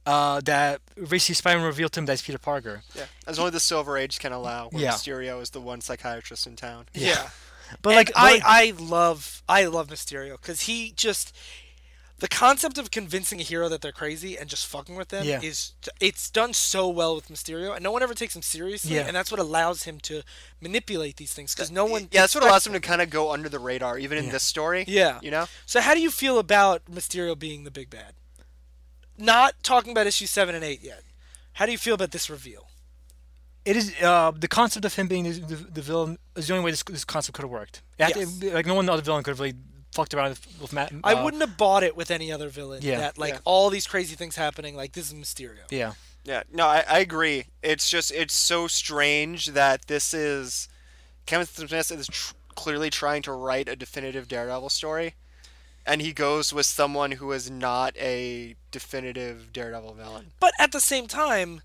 B: Uh, that basically Spider-Man revealed to him that it's Peter Parker.
C: Yeah. As only the Silver Age can allow, where
B: Yeah.
C: Mysterio is the one psychiatrist in town.
A: Yeah.
B: But like,
A: I,
B: like-
A: I love I love Mysterio because he just the concept of convincing a hero that they're crazy and just fucking with them
B: Yeah.
A: is it's done so well with Mysterio and no one ever takes him seriously
B: Yeah.
A: and that's what allows him to manipulate these things because no one
C: Yeah, that's what allows him to kind of go under the radar, even in this story.
A: Yeah.
C: You know?
A: So how do you feel about Mysterio being the big bad? Not talking about issue seven and eight yet. How do you feel about this reveal?
B: It is uh, the concept of him being the, the, the villain is the only way this, this concept could have worked. It had to-
A: Yes.
B: like no one other villain could have really fucked around with, with Matt.
A: I
B: uh,
A: wouldn't have bought it with any other villain.
B: Yeah.
A: That like
C: Yeah.
A: all these crazy things happening. Like this is Mysterio.
B: Yeah.
C: Yeah, no, I, I agree. It's just it's so strange that this is Kevin Smith is tr- clearly trying to write a definitive Daredevil story, and he goes with someone who is not a definitive Daredevil villain.
A: But at the same time,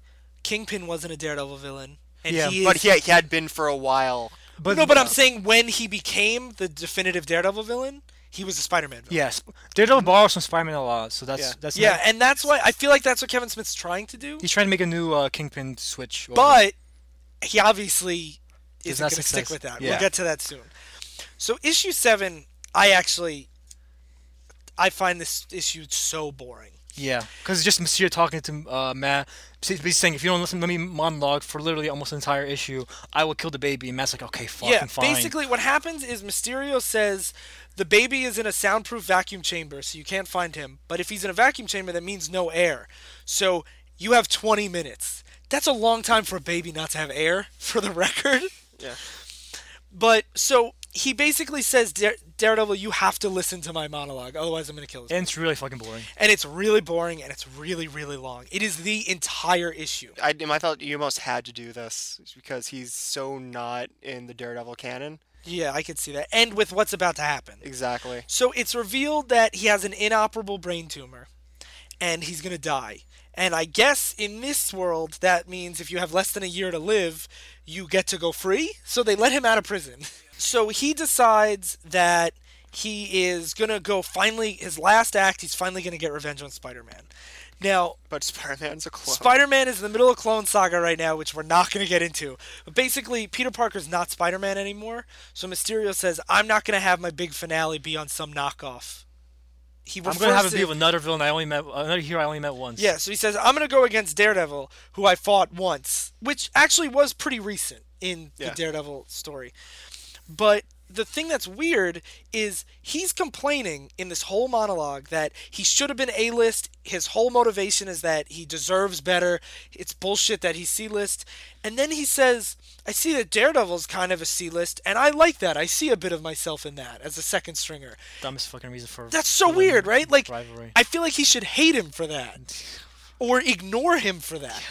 A: Kingpin wasn't a Daredevil villain, and
B: Yeah,
A: he is.
C: But he, he had been for a while.
B: But
A: no, but I'm saying when he became the definitive Daredevil villain, he was a Spider-Man villain.
B: yes, Daredevil borrows from Spider-Man a lot, so that's
C: Yeah.
B: that's
A: Yeah,
B: not-
A: and that's why I feel like that's what Kevin Smith's trying to do.
B: he's trying to make a new uh, Kingpin switch. over.
A: But he obviously
B: Does
A: isn't going to stick with that.
C: Yeah.
A: We'll get to that soon. So issue seven, I actually, I find this issue so boring.
B: Yeah, because it's just Mysterio talking to uh, Matt, basically saying, "If you don't listen to me monologue for literally almost an entire issue, I will kill the baby." And Matt's like, "Okay, fucking
A: yeah,
B: fine."
A: basically what happens is Mysterio says the baby is in a soundproof vacuum chamber, so you can't find him. But if he's in a vacuum chamber, that means no air. So you have 20 minutes. That's a long time for a baby not to have air, for the record.
C: Yeah.
A: But so he basically says, Dare- Daredevil, you have to listen to my monologue, otherwise I'm going to kill this.
B: and it's really fucking boring.
A: and it's really boring and it's really, really long. It is the entire issue.
C: I, I thought you almost had to do this because he's so not in the Daredevil canon.
A: Yeah, I could see that. And with what's about to happen.
C: Exactly.
A: So it's revealed that he has an inoperable brain tumor and he's going to die. And I guess in this world, that means if you have less than a year to live, you get to go free. So they let him out of prison. So he decides that he is going to go finally, his last act, he's finally going to get revenge on Spider Man. Now,
C: But Spider-Man's a clone.
A: Spider Man is in the middle of Clone Saga right now, which we're not going to get into. But basically, Peter Parker's not Spider Man anymore. So Mysterio says, I'm not going to have my big finale be on some knockoff. He
B: I'm gonna have it
A: to-
B: be with another villain I only met, another hero I only met once.
A: Yeah, so he says, I'm going to go against Daredevil, who I fought once, which actually was pretty recent in
C: Yeah.
A: the Daredevil story. But the thing that's weird is he's complaining in this whole monologue that he should have been A list. His whole motivation is that he deserves better. It's bullshit that he's C list. And then he says, I see that Daredevil's kind of a C list, and I like that. I see a bit of myself in that as a second stringer.
B: Dumbest fucking reason for.
A: That's so weird, right? Like,
B: rivalry.
A: I feel like he should hate him for that. Or ignore him for that.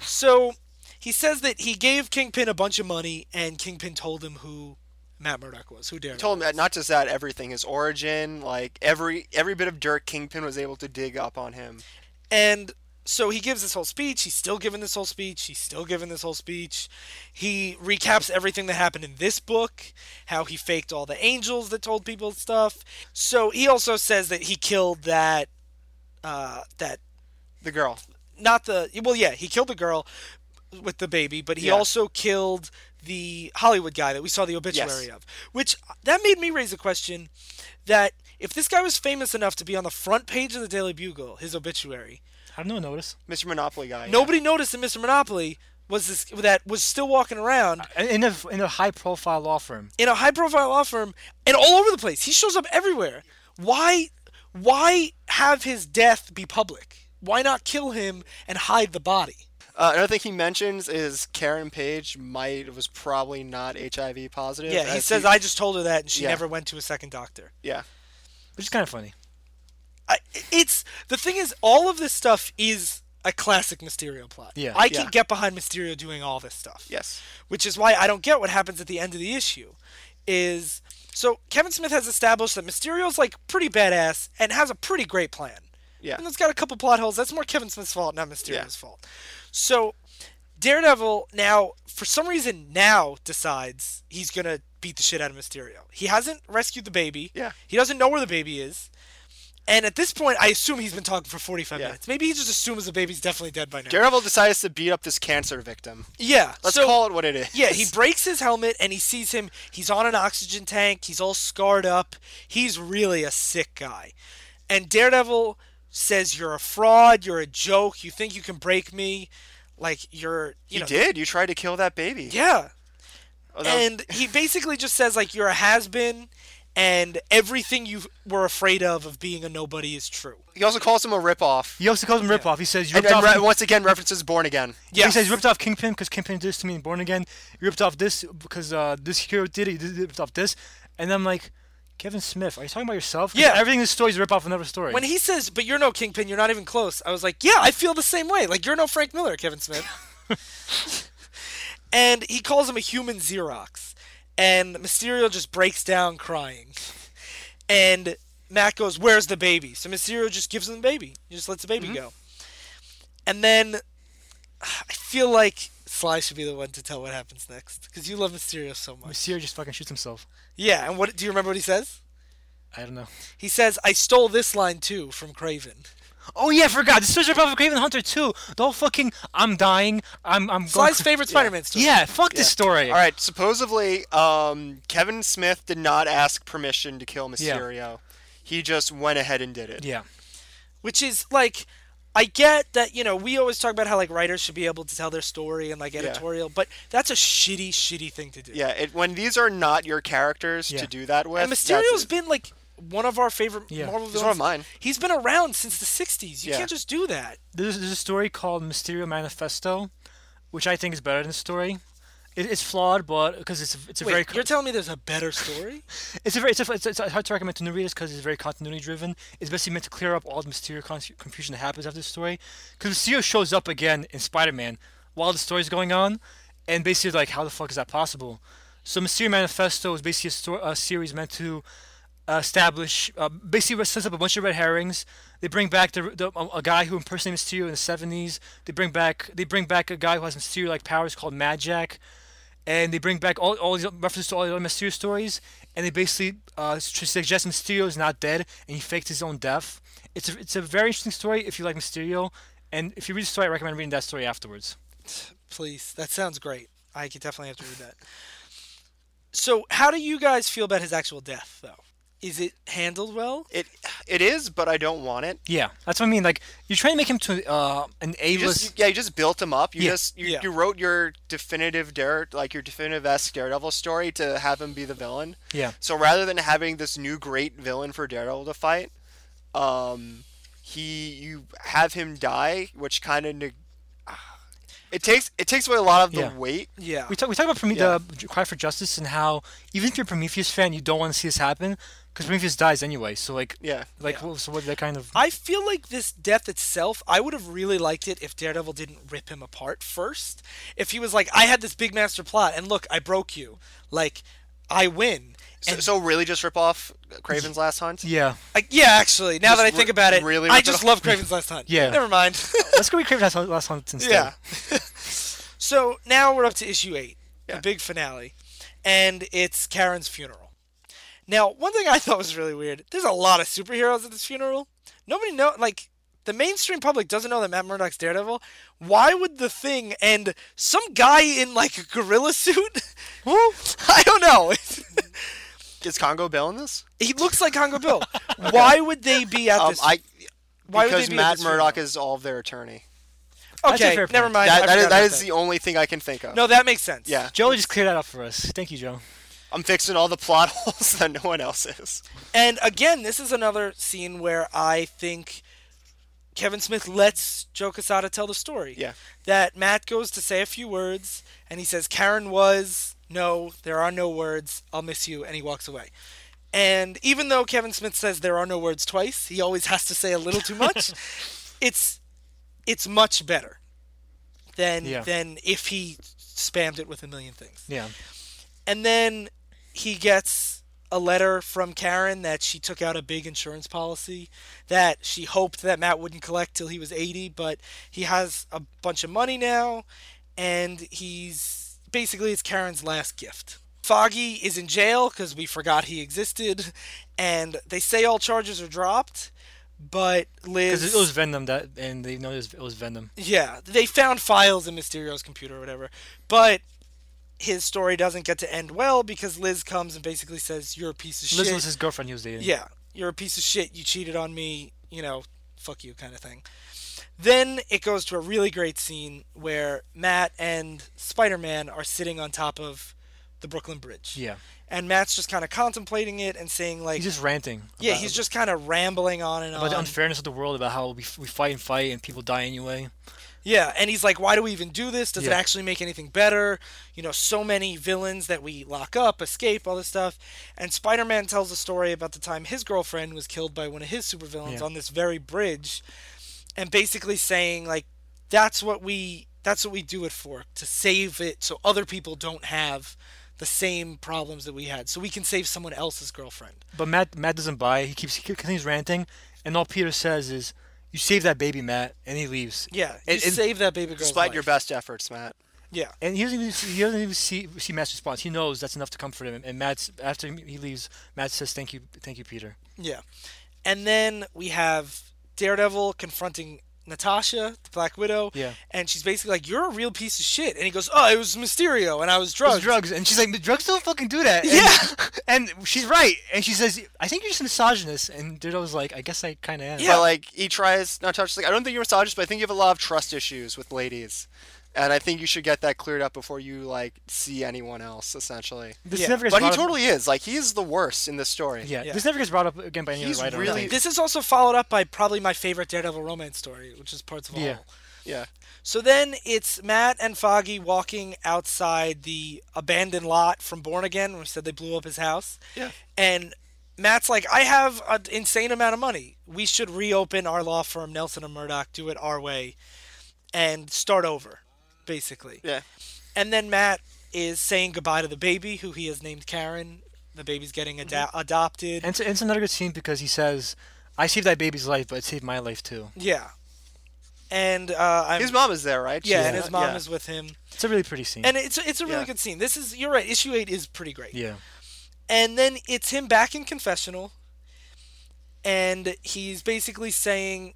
A: So he says that he gave Kingpin a bunch of money, and Kingpin told him who Matt Murdock was, who Daredevil.
C: told him that not just that, everything, his origin, like every every bit of dirt Kingpin was able to dig up on him.
A: And so he gives this whole speech. He's still giving this whole speech. He's still giving this whole speech. He recaps everything that happened in this book, how he faked all the angels that told people stuff. So he also says that he killed that, uh, that
C: The girl.
A: not the well, yeah, he killed the girl with the baby, but he
C: Yeah.
A: also killed the Hollywood guy that we saw the obituary
C: Yes.
A: of. Which that made me raise a question that if this guy was famous enough to be on the front page of the Daily Bugle, his obituary,
B: Have no notice.
C: Mr. Monopoly guy. yeah.
A: nobody noticed that Mr. Monopoly was this that was still walking around
B: In a in a high profile law firm.
A: in a high profile law firm and all over the place. He shows up everywhere. Why why have his death be public? Why not kill him and hide the body?
C: Uh, another thing he mentions is Karen Page might was probably not HIV positive.
A: Yeah, he says I just told her that and she
C: Yeah.
A: never went to a second doctor.
C: Yeah,
B: Which is kind of funny.
A: I, it's the thing is all of this stuff is a classic Mysterio plot.
B: Yeah.
A: I can
C: Yeah.
A: get behind Mysterio doing all this stuff.
C: yes.
A: Which is why I don't get what happens at the end of the issue. Is so Kevin Smith has established that Mysterio's like pretty badass and has a pretty great plan.
C: Yeah.
A: And it's got a couple plot holes. That's more Kevin Smith's fault, not Mysterio's
C: Yeah.
A: fault. So Daredevil now, for some reason, now decides he's gonna beat the shit out of Mysterio. He hasn't rescued the baby.
C: Yeah.
A: He doesn't know where the baby is. And at this point, I assume he's been talking for 45
C: Yeah.
A: minutes. Maybe he just assumes the baby's definitely dead by now.
C: Daredevil decides to beat up this cancer victim.
A: yeah.
C: Let's
A: so,
C: call it what it is.
A: Yeah, he breaks his helmet and he sees him. He's on an oxygen tank. He's all scarred up. He's really a sick guy. And Daredevil says, You're a fraud. You're a joke. You think you can break me. Like, you're. You
C: You
A: know,
C: did. You tried to kill that baby.
A: Yeah.
C: Oh, that was-
A: And he basically just says, like, you're a has been. And everything you were afraid of, of being a nobody, is true.
C: he also calls him a ripoff.
B: He also calls him ripoff. He says you ripped
C: and
B: off.
C: re- once again references Born Again.
A: Yeah.
B: He says you ripped off Kingpin because Kingpin did this to me in Born Again. You ripped off this because uh, this hero did it. You ripped off this, and I'm like, Kevin Smith, are you talking about yourself?
A: Yeah.
B: Everything in this story is a rip off another story.
A: When he says, but you're no Kingpin, you're not even close, I was like, yeah, I feel the same way. Like, you're no Frank Miller, Kevin Smith. and he calls him a human Xerox. And Mysterio just breaks down crying. And Matt goes, Where's the baby? So Mysterio just gives him the baby. He just lets the baby mm-hmm. go. And then I feel like Sly should be the one to tell what happens next. Because you love Mysterio so much.
B: Mysterio just fucking shoots himself.
A: Yeah, and what do you remember what he says?
B: I don't know.
A: He says, I stole this line too from Kraven.
B: Oh yeah, I forgot. This was rip off Kraven Hunter too. The whole fucking I'm dying. I'm I'm going.
A: Favorite Spider-Man story.
B: Yeah, fuck this story.
C: All right. Supposedly, um, Kevin Smith did not ask permission to kill Mysterio.
B: Yeah.
C: Mysterio. He just went ahead and did it.
B: Yeah.
A: which is like I get that you know we always talk about how like writers should be able to tell their story and like editorial, but that's a shitty, shitty thing to do.
C: Yeah. It, when these are not your characters
B: Yeah.
C: to do that with,
A: and Mysterio's been like one of our favorite
B: Yeah.
A: Marvel
C: He's
A: villains.
C: one of mine.
A: He's been around since the '60s. You
C: Yeah.
A: can't just do that.
B: There's, there's a story called Mysterio Manifesto, which I think is better than the story. It, it's flawed, but because it's a, it's a
A: Wait,
B: very
A: you're telling me there's a better story?
B: It's a very it's, a, it's, it's hard to recommend to new readers because it's very continuity driven. It's basically meant to clear up all the Mysterio con- confusion that happens after the story. Because Mysterio shows up again in Spider-Man while the story's going on, and basically like how the fuck is that possible? So Mysterio Manifesto is basically a, a series meant to uh, establish uh, basically sets up a bunch of red herrings. They bring back the, the a, guy who impersonated Mysterio in the '70s. They bring back they bring back a guy who has Mysterio-like powers called Mad Jack and they bring back all, all these references to all the other Mysterio stories, and they basically uh, suggest Mysterio is not dead and he faked his own death. It's a, it's a very interesting story if you like Mysterio, and if you read the story, I recommend reading that story afterwards.
A: Please, that sounds great. I could definitely have to read that. So, how do you guys feel about his actual death, though? Is it handled well?
C: it it is, but I don't want it.
B: Yeah, that's what I mean. Like you're trying to make him to uh, an A-list.
C: yeah, you just built him up. You
B: Yeah.
C: just you,
A: Yeah.
C: you wrote your definitive dare like your definitive esque Daredevil story to have him be the villain.
B: Yeah.
C: So rather than having this new great villain for Daredevil to fight, um, he you have him die, which kind of neg- it takes it takes away a lot of the
B: Yeah.
C: weight.
A: Yeah.
B: We talk we talk about Prome-
C: Yeah.
B: the Cry for Justice and how even if you're a Prometheus fan, you don't want to see this happen because Prometheus dies anyway. So like,
C: Yeah.
B: like
A: Yeah.
B: well, so what that kind of
A: I feel like this death itself, I would have really liked it if Daredevil didn't rip him apart first. If he was like, I had this big master plot, and look, I broke you. Like, I win.
C: So,
A: And-
C: so really, just rip off Kraven's Last Hunt.
B: yeah.
A: Like, yeah, actually, now that I think
C: re-
A: about it,
C: really
A: I
C: rip it
A: just
C: off?
A: love Kraven's Last Hunt.
B: Yeah.
A: Never mind.
B: Let's go with Kraven's last, last hunt instead.
A: yeah. so now we're up to issue eight,
C: Yeah.
A: the big finale, and it's Karen's funeral. Now, one thing I thought was really weird. There's a lot of superheroes at this funeral. Nobody know like the mainstream public doesn't know that Matt Murdock's Daredevil. Why would the thing and some guy in like a gorilla suit? I don't know.
C: Is Congo Bill in this?
A: he looks like Congo Bill. Why would they be at
C: Um,
A: this?
C: I
A: why would
C: because
A: they be at
C: Matt
A: this
C: Murdock
A: funeral?
C: is all of their attorney.
A: Okay, never mind.
C: That, that is,
A: forgot
C: that
A: about
C: is the only thing I can think of.
A: No, that makes sense.
C: Yeah.
B: Joe just cleared that up for us. Thank you, Joe.
C: I'm fixing all the plot holes that no one else is.
A: And again, this is another scene where I think Kevin Smith lets Joe Quesada tell the story.
C: Yeah.
A: That Matt goes to say a few words, and he says, Karen was, no, there are no words, I'll miss you, and he walks away. And even though Kevin Smith says there are no words twice, he always has to say a little too much. it's it's much better than
B: Yeah.
A: than if he spammed it with a million things.
B: Yeah.
A: And then he gets a letter from Karen that she took out a big insurance policy that she hoped that Matt wouldn't collect till he was 80, but he has a bunch of money now and he's basically it's Karen's last gift. Foggy is in jail because we forgot he existed, and they say all charges are dropped, but Liz.
B: Because it was Venom that, and they know it was, it was Venom.
A: Yeah, they found files in Mysterio's computer or whatever. But his story doesn't get to end well because Liz comes and basically says, You're a piece of
B: Liz
A: shit.
B: Liz was his girlfriend he was dating.
A: Yeah, you're a piece of shit. You cheated on me. You know, fuck you, kind of thing. Then it goes to a really great scene where Matt and Spider Man are sitting on top of the Brooklyn Bridge.
B: Yeah.
A: And Matt's just kind of contemplating it and saying, like,
B: He's just ranting.
A: yeah, he's just kind of rambling on and on.
B: about
A: on.
B: the unfairness of the world, about how we, we fight and fight and people die anyway.
A: Yeah, and he's like, why do we even do this? Does it actually make anything better? You know, so many villains that we lock up, escape, all this stuff. And Spider Man tells a story about the time his girlfriend was killed by one of his supervillains
B: Yeah.
A: on this very bridge, and basically saying, like, that's what we that's what we do it for to save it so other people don't have the same problems that we had so we can save someone else's girlfriend
B: But Matt Matt doesn't buy. it. He keeps he continues ranting, and all Peter says is, "You save that baby, Matt," and he leaves.
A: yeah you
B: And-
A: save that baby girl's
C: Despite your best efforts, Matt.
A: yeah
B: And he doesn't even see, he doesn't even see see Matt's response. He knows that's enough to comfort him. And Matt's after he leaves, Matt says, "Thank you, thank you, Peter."
A: Yeah. And then we have Daredevil confronting Natasha, the Black Widow.
B: Yeah.
A: And she's basically like, You're a real piece of shit. And he goes, Oh, it was Mysterio and I was
B: It was drugs, and she's like, "The drugs don't fucking do that." And,
A: Yeah.
B: and she's right. And she says, "I think you're just a misogynist." And Daredevil's like, "I guess I kind of am."
A: Yeah.
C: But like he tries not touch like I don't think you're misogynist, but I think you have a lot of trust issues with ladies. And I think you should get that cleared up before you like see anyone else, essentially.
B: This
A: Yeah.
B: never gets
C: But he
B: brought up-
C: totally is. Like he is the worst in this story.
B: Yeah,
A: Yeah.
B: this never gets brought up again by any
C: He's
B: other writer.
C: really-
A: This is also followed up by probably my favorite Daredevil romance story, which is Parts of a Hole.
B: Yeah.
C: Yeah.
A: So then it's Matt and Foggy walking outside the abandoned lot from Born Again, where we said they blew up his house.
C: Yeah.
A: And Matt's like, I have an insane amount of money. We should reopen our law firm, Nelson and Murdock, do it our way, and start over, basically.
C: Yeah.
A: And then Matt is saying goodbye to the baby, who he has named Karen. The baby's getting ada-
C: Mm-hmm.
A: adopted.
B: And it's, it's another good scene because he says, "I saved that baby's life, but it saved my life too."
A: yeah. And uh, I'm,
C: His mom is there, right?
A: yeah,
C: She's
A: and his mom
C: yeah.
A: is with him.
B: It's a really pretty scene.
A: And it's it's a really
C: Yeah.
A: good scene. This is you're right. Issue eight is pretty great.
B: yeah,
A: And then it's him back in confessional, and he's basically saying,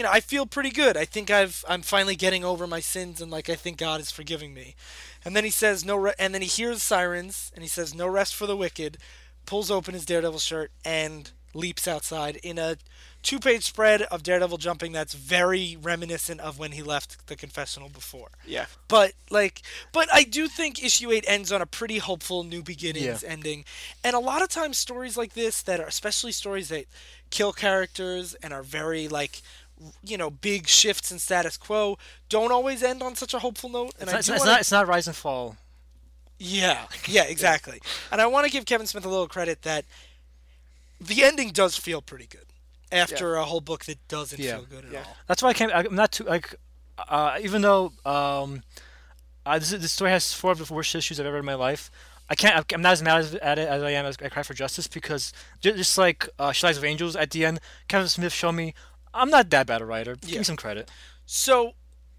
A: you know, I feel pretty good. I think I've I'm finally getting over my sins, and like I think God is forgiving me. And then he says no, re- and then he hears sirens, and he says no rest for the wicked. Pulls open his Daredevil shirt, and leaps outside in a two-page spread of Daredevil jumping that's very reminiscent of when he left the confessional before.
C: Yeah.
A: But like, but I do think issue eight ends on a pretty hopeful new beginnings
B: Yeah.
A: ending, and a lot of times stories like this that are especially stories that kill characters and are very like, you know, big shifts in status quo don't always end on such a hopeful note. And
B: It's
A: I
B: not, it's,
A: do
B: it's
A: wanna-
B: not. It's not rise and fall.
A: yeah, yeah, exactly. and I want to give Kevin Smith a little credit that the ending does feel pretty good after a whole book that doesn't
B: Yeah.
A: feel good at
C: Yeah.
A: all.
B: That's why I can't. I'm not too like. Uh, even though um, uh, this, this story has four of the worst issues I've ever in my life, I can't. I'm not as mad at it as I am as I Cry for Justice because ju- just like uh, She Lies of Angels at the end, Kevin Smith showed me I'm not that bad a writer. Give
A: Yeah.
B: me some credit.
A: So,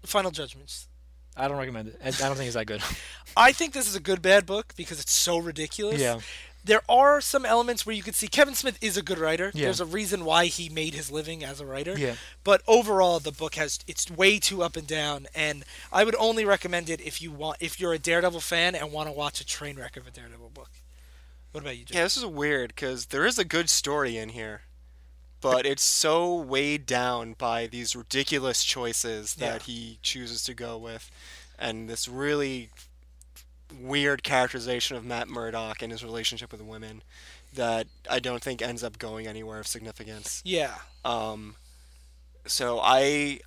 A: final judgments.
B: I don't recommend it. I, I don't think it's that good.
A: I think this is a good bad book because it's so ridiculous.
B: Yeah.
A: There are some elements where you could see Kevin Smith is a good writer.
B: Yeah.
A: There's a reason why he made his living as a writer.
B: Yeah.
A: But overall the book has it's way too up and down and I would only recommend it if you want if you're a Daredevil fan and want to watch a train wreck of a Daredevil book. What about you, Joe?
C: Yeah, this is weird because there is a good story in here, but it's so weighed down by these ridiculous choices that he chooses to go with, and this really weird characterization of Matt Murdock and his relationship with women that I don't think ends up going anywhere of significance.
A: Yeah.
C: Um, so I,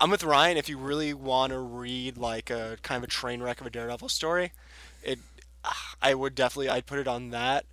C: I'm with Ryan. If you really want to read like a kind of a train wreck of a Daredevil story, it, I would definitely I'd put it on that.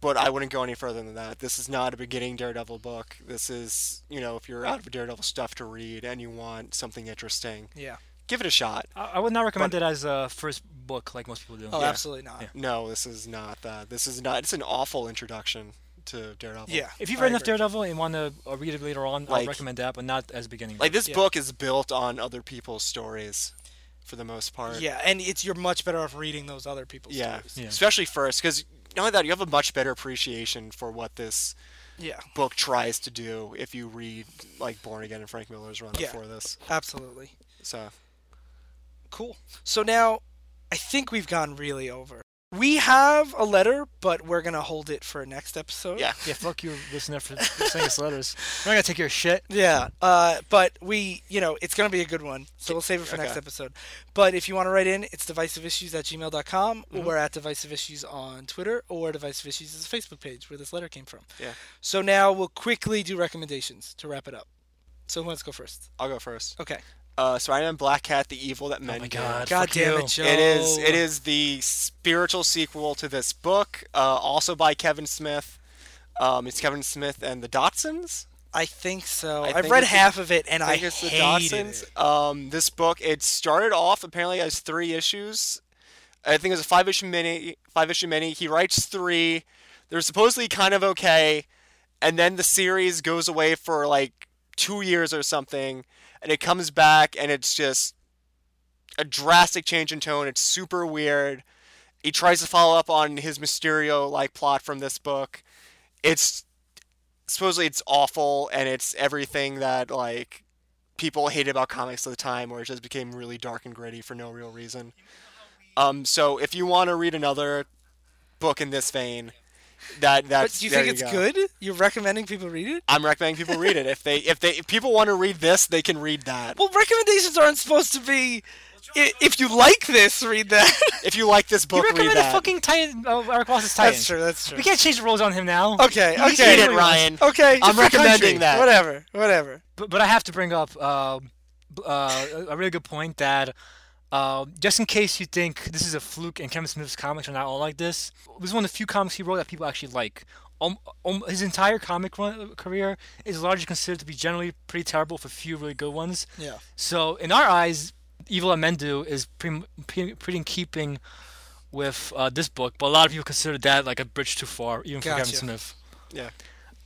C: But I wouldn't go any further than that. This is not a beginning Daredevil book. This is, you know, if you're out of Daredevil stuff to read and you want something interesting,
A: Yeah.
C: give it a shot.
B: I, I would not recommend it as a first book like most people do.
A: Oh,
C: Yeah.
A: absolutely not.
B: Yeah.
C: No, this is not that. This is not. It's an awful introduction to Daredevil.
A: Yeah.
B: If you've read enough. Daredevil and want to uh, read it later on,
C: Like-
B: I'd recommend that, but not as a beginning.
C: Like this
A: Yeah.
C: book is built on other people's stories, for the most part.
A: Yeah, and it's you're much better off reading those other people's
C: Yeah,
A: stories.
B: Yeah.
C: especially first, because not only that, you have a much better appreciation for what this
A: Yeah,
C: book tries to do if you read like Born Again and Frank Miller's run
A: Yeah.
C: before this.
A: absolutely.
C: So
A: Cool. So now, I think we've gone really over. We have a letter, but we're gonna hold it for next episode.
C: yeah,
B: yeah, fuck you, listener, for for sending us letters. We're not gonna take your shit.
A: Yeah, uh, but we, you know, it's going to be a good one, so we'll save it for next episode. But if you want to write in, it's divisiveissues at gmail.com,
C: Mm-hmm.
A: or at Divisive Issues on Twitter, or Divisive Issues is a Facebook page where this letter came from.
C: Yeah.
A: So now we'll quickly do recommendations to wrap it up. So who wants to go first?
C: I'll go first.
A: Okay.
C: Uh, Spider-Man Black Cat: The Evil That Men
B: Oh my God.
A: God
B: fuck
A: damn
B: you.
A: it, Joe.
C: It is. It is the spiritual sequel to this book, uh, also by Kevin Smith. Um, it's Kevin Smith and the Dodsons.
A: I think so.
C: I
A: I have
C: think
A: read
C: it's the-
A: half of it, and I,
C: think it's the
A: hated
C: Dodsons.
A: it.
C: Um, this book it started off apparently as three issues. I think it was a five issue mini. Five issue mini. He writes three. They're supposedly kind of okay, and then the series goes away for like two years or something, and it comes back, and it's just a drastic change in tone. It's super weird. He tries to follow up on his Mysterio like plot from this book. It's supposedly it's awful and it's everything that like people hated about comics at the time where it just became really dark and gritty for no real reason. Um, so if you want to read another book in this vein, that
A: But
C: that's
A: do you
C: there
A: think it's
C: go.
A: good? You're recommending people read it?
C: I'm recommending people read it. If they if they if people want to read this, they can read that.
A: Well, recommendations aren't supposed to be. If you like this, read that.
C: If you like this
B: You
C: book, read
B: recommended
C: that.
B: fucking Titan, uh, Eric Ross's Titan.
A: that's true. That's true.
B: We can't change the rules on him now.
A: Okay.
B: He's
A: Okay.
C: Read it, Ryan.
A: Okay.
C: I'm recommending
A: country.
C: that.
A: Whatever. Whatever.
B: But, but I have to bring up uh, uh, a really good point that uh, just in case you think this is a fluke and Kevin Smith's comics are not all like this, this is one of the few comics he wrote that people actually like. Um, um, his entire comic run, career is largely considered to be generally pretty terrible with a few really good ones.
A: Yeah.
B: So in our eyes, Evil That Men Do is pretty, pretty, pretty in keeping with uh, this book, but a lot of people consider that like a bridge too far, even for Kevin Smith.
C: Yeah.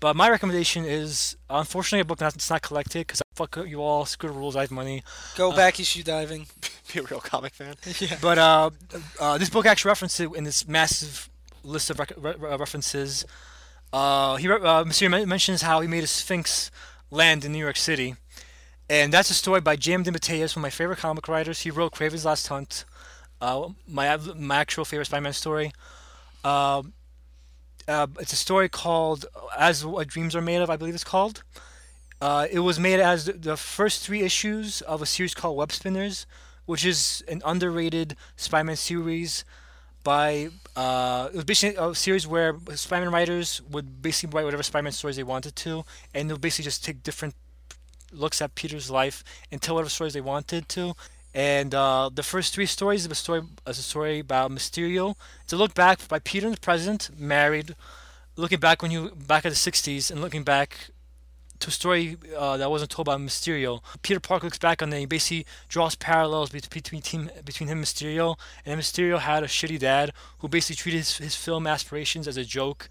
B: But my recommendation is, unfortunately, a book that's not collected because fuck you all, screw the rules, I have money.
A: Go back issue diving.
C: Be a real comic fan.
A: yeah.
B: But uh, uh, this book actually references in this massive list of rec- re- re- references. Uh, he uh, Monsieur mentions how he made a Sphinx land in New York City, and that's a story by J.M. DeMatteis, one of my favorite comic writers. He wrote Kraven's Last Hunt, uh, my my actual favorite Spider-Man story. Um, uh, it's a story called "As What Dreams Are Made Of." I believe it's called. Uh, it was made as the, first three issues of a series called Web Spinners, which is an underrated Spider-Man series. By uh, it was basically a series where Spider-Man writers would basically write whatever Spider-Man stories they wanted to, and they'll basically just take different looks at Peter's life and tell whatever stories they wanted to. And uh, the first three stories is a story is a story about Mysterio. It's a look back by Peter in the present, married, looking back when you back at the '60s and looking back to a story uh, that wasn't told by Mysterio. Peter Parker looks back on it. He basically draws parallels bet- between team, between him and Mysterio. And Mysterio had a shitty dad who basically treated his, his film aspirations as a joke.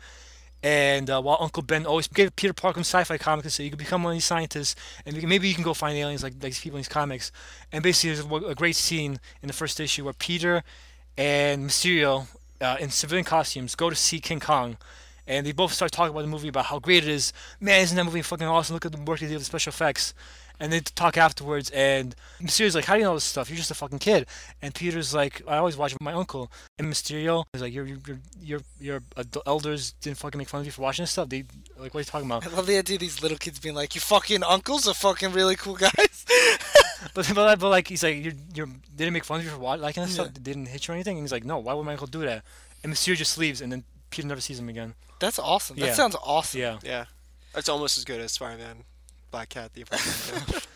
B: And uh, while Uncle Ben always gave Peter Parker sci-fi comics and said you can become one of these scientists and maybe you can go find aliens like, like these people in these comics. And basically, there's a, great scene in the first issue where Peter and Mysterio uh, in civilian costumes go to see King Kong. And they both start talking about the movie about how great it is. Man, isn't that movie fucking awesome? Look at the work they did with special effects. And they talk afterwards, and Mysterio's like, "How do you know this stuff? You're just a fucking kid." And Peter's like, "I always watch with my uncle." And Mysterio is like, "Your your your your elders didn't fucking make fun of you for watching this stuff. They like, what are you talking about?"
A: I love the idea of these little kids being like, "Your fucking uncles are fucking really cool guys."
B: But, but, but like he's like, you're, you're, they didn't make fun of you for what, liking this stuff? They didn't hit you or anything? And he's like, no, why would my uncle do that? And Mysterio just leaves, and then Peter never sees him again.
A: That's awesome. That sounds awesome.
B: Yeah.
C: Yeah, That's almost as good as Spider-Man, Black Cat, the Apartment.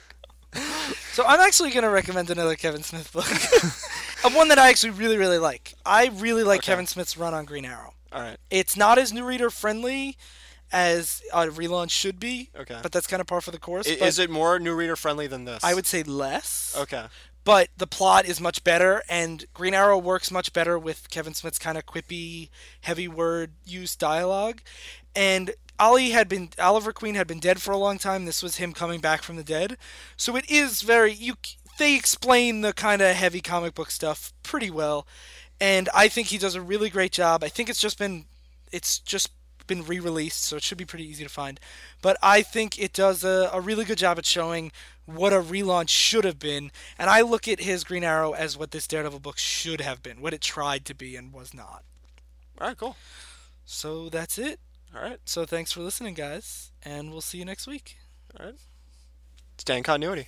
A: So I'm actually gonna recommend another Kevin Smith book, of one that I actually really really like. I really like
C: Okay.
A: Kevin Smith's run on Green Arrow.
C: All right.
A: It's not as new reader friendly as a relaunch should be,
C: Okay.
A: but that's kind of par for the course.
C: I-
A: but
C: Is it more new reader friendly than this?
A: I would say less.
C: Okay.
A: but the plot is much better and green arrow works much better with kevin smith's kind of quippy heavy word use dialogue and ollie had been oliver queen had been dead for a long time. This was him coming back from the dead. So it is very you they explain the kind of heavy comic book stuff pretty well. And i think he does a really great job. I think it's just been it's just been re-released so it should be pretty easy to find. But i think it does a, a really good job at showing what a relaunch should have been. And i look at his green arrow as what this daredevil book should have been what it tried to be and was not.
C: All right. Cool.
A: so that's it
C: All right.
A: so thanks for listening guys and we'll see you next week
C: All right. Stay in continuity.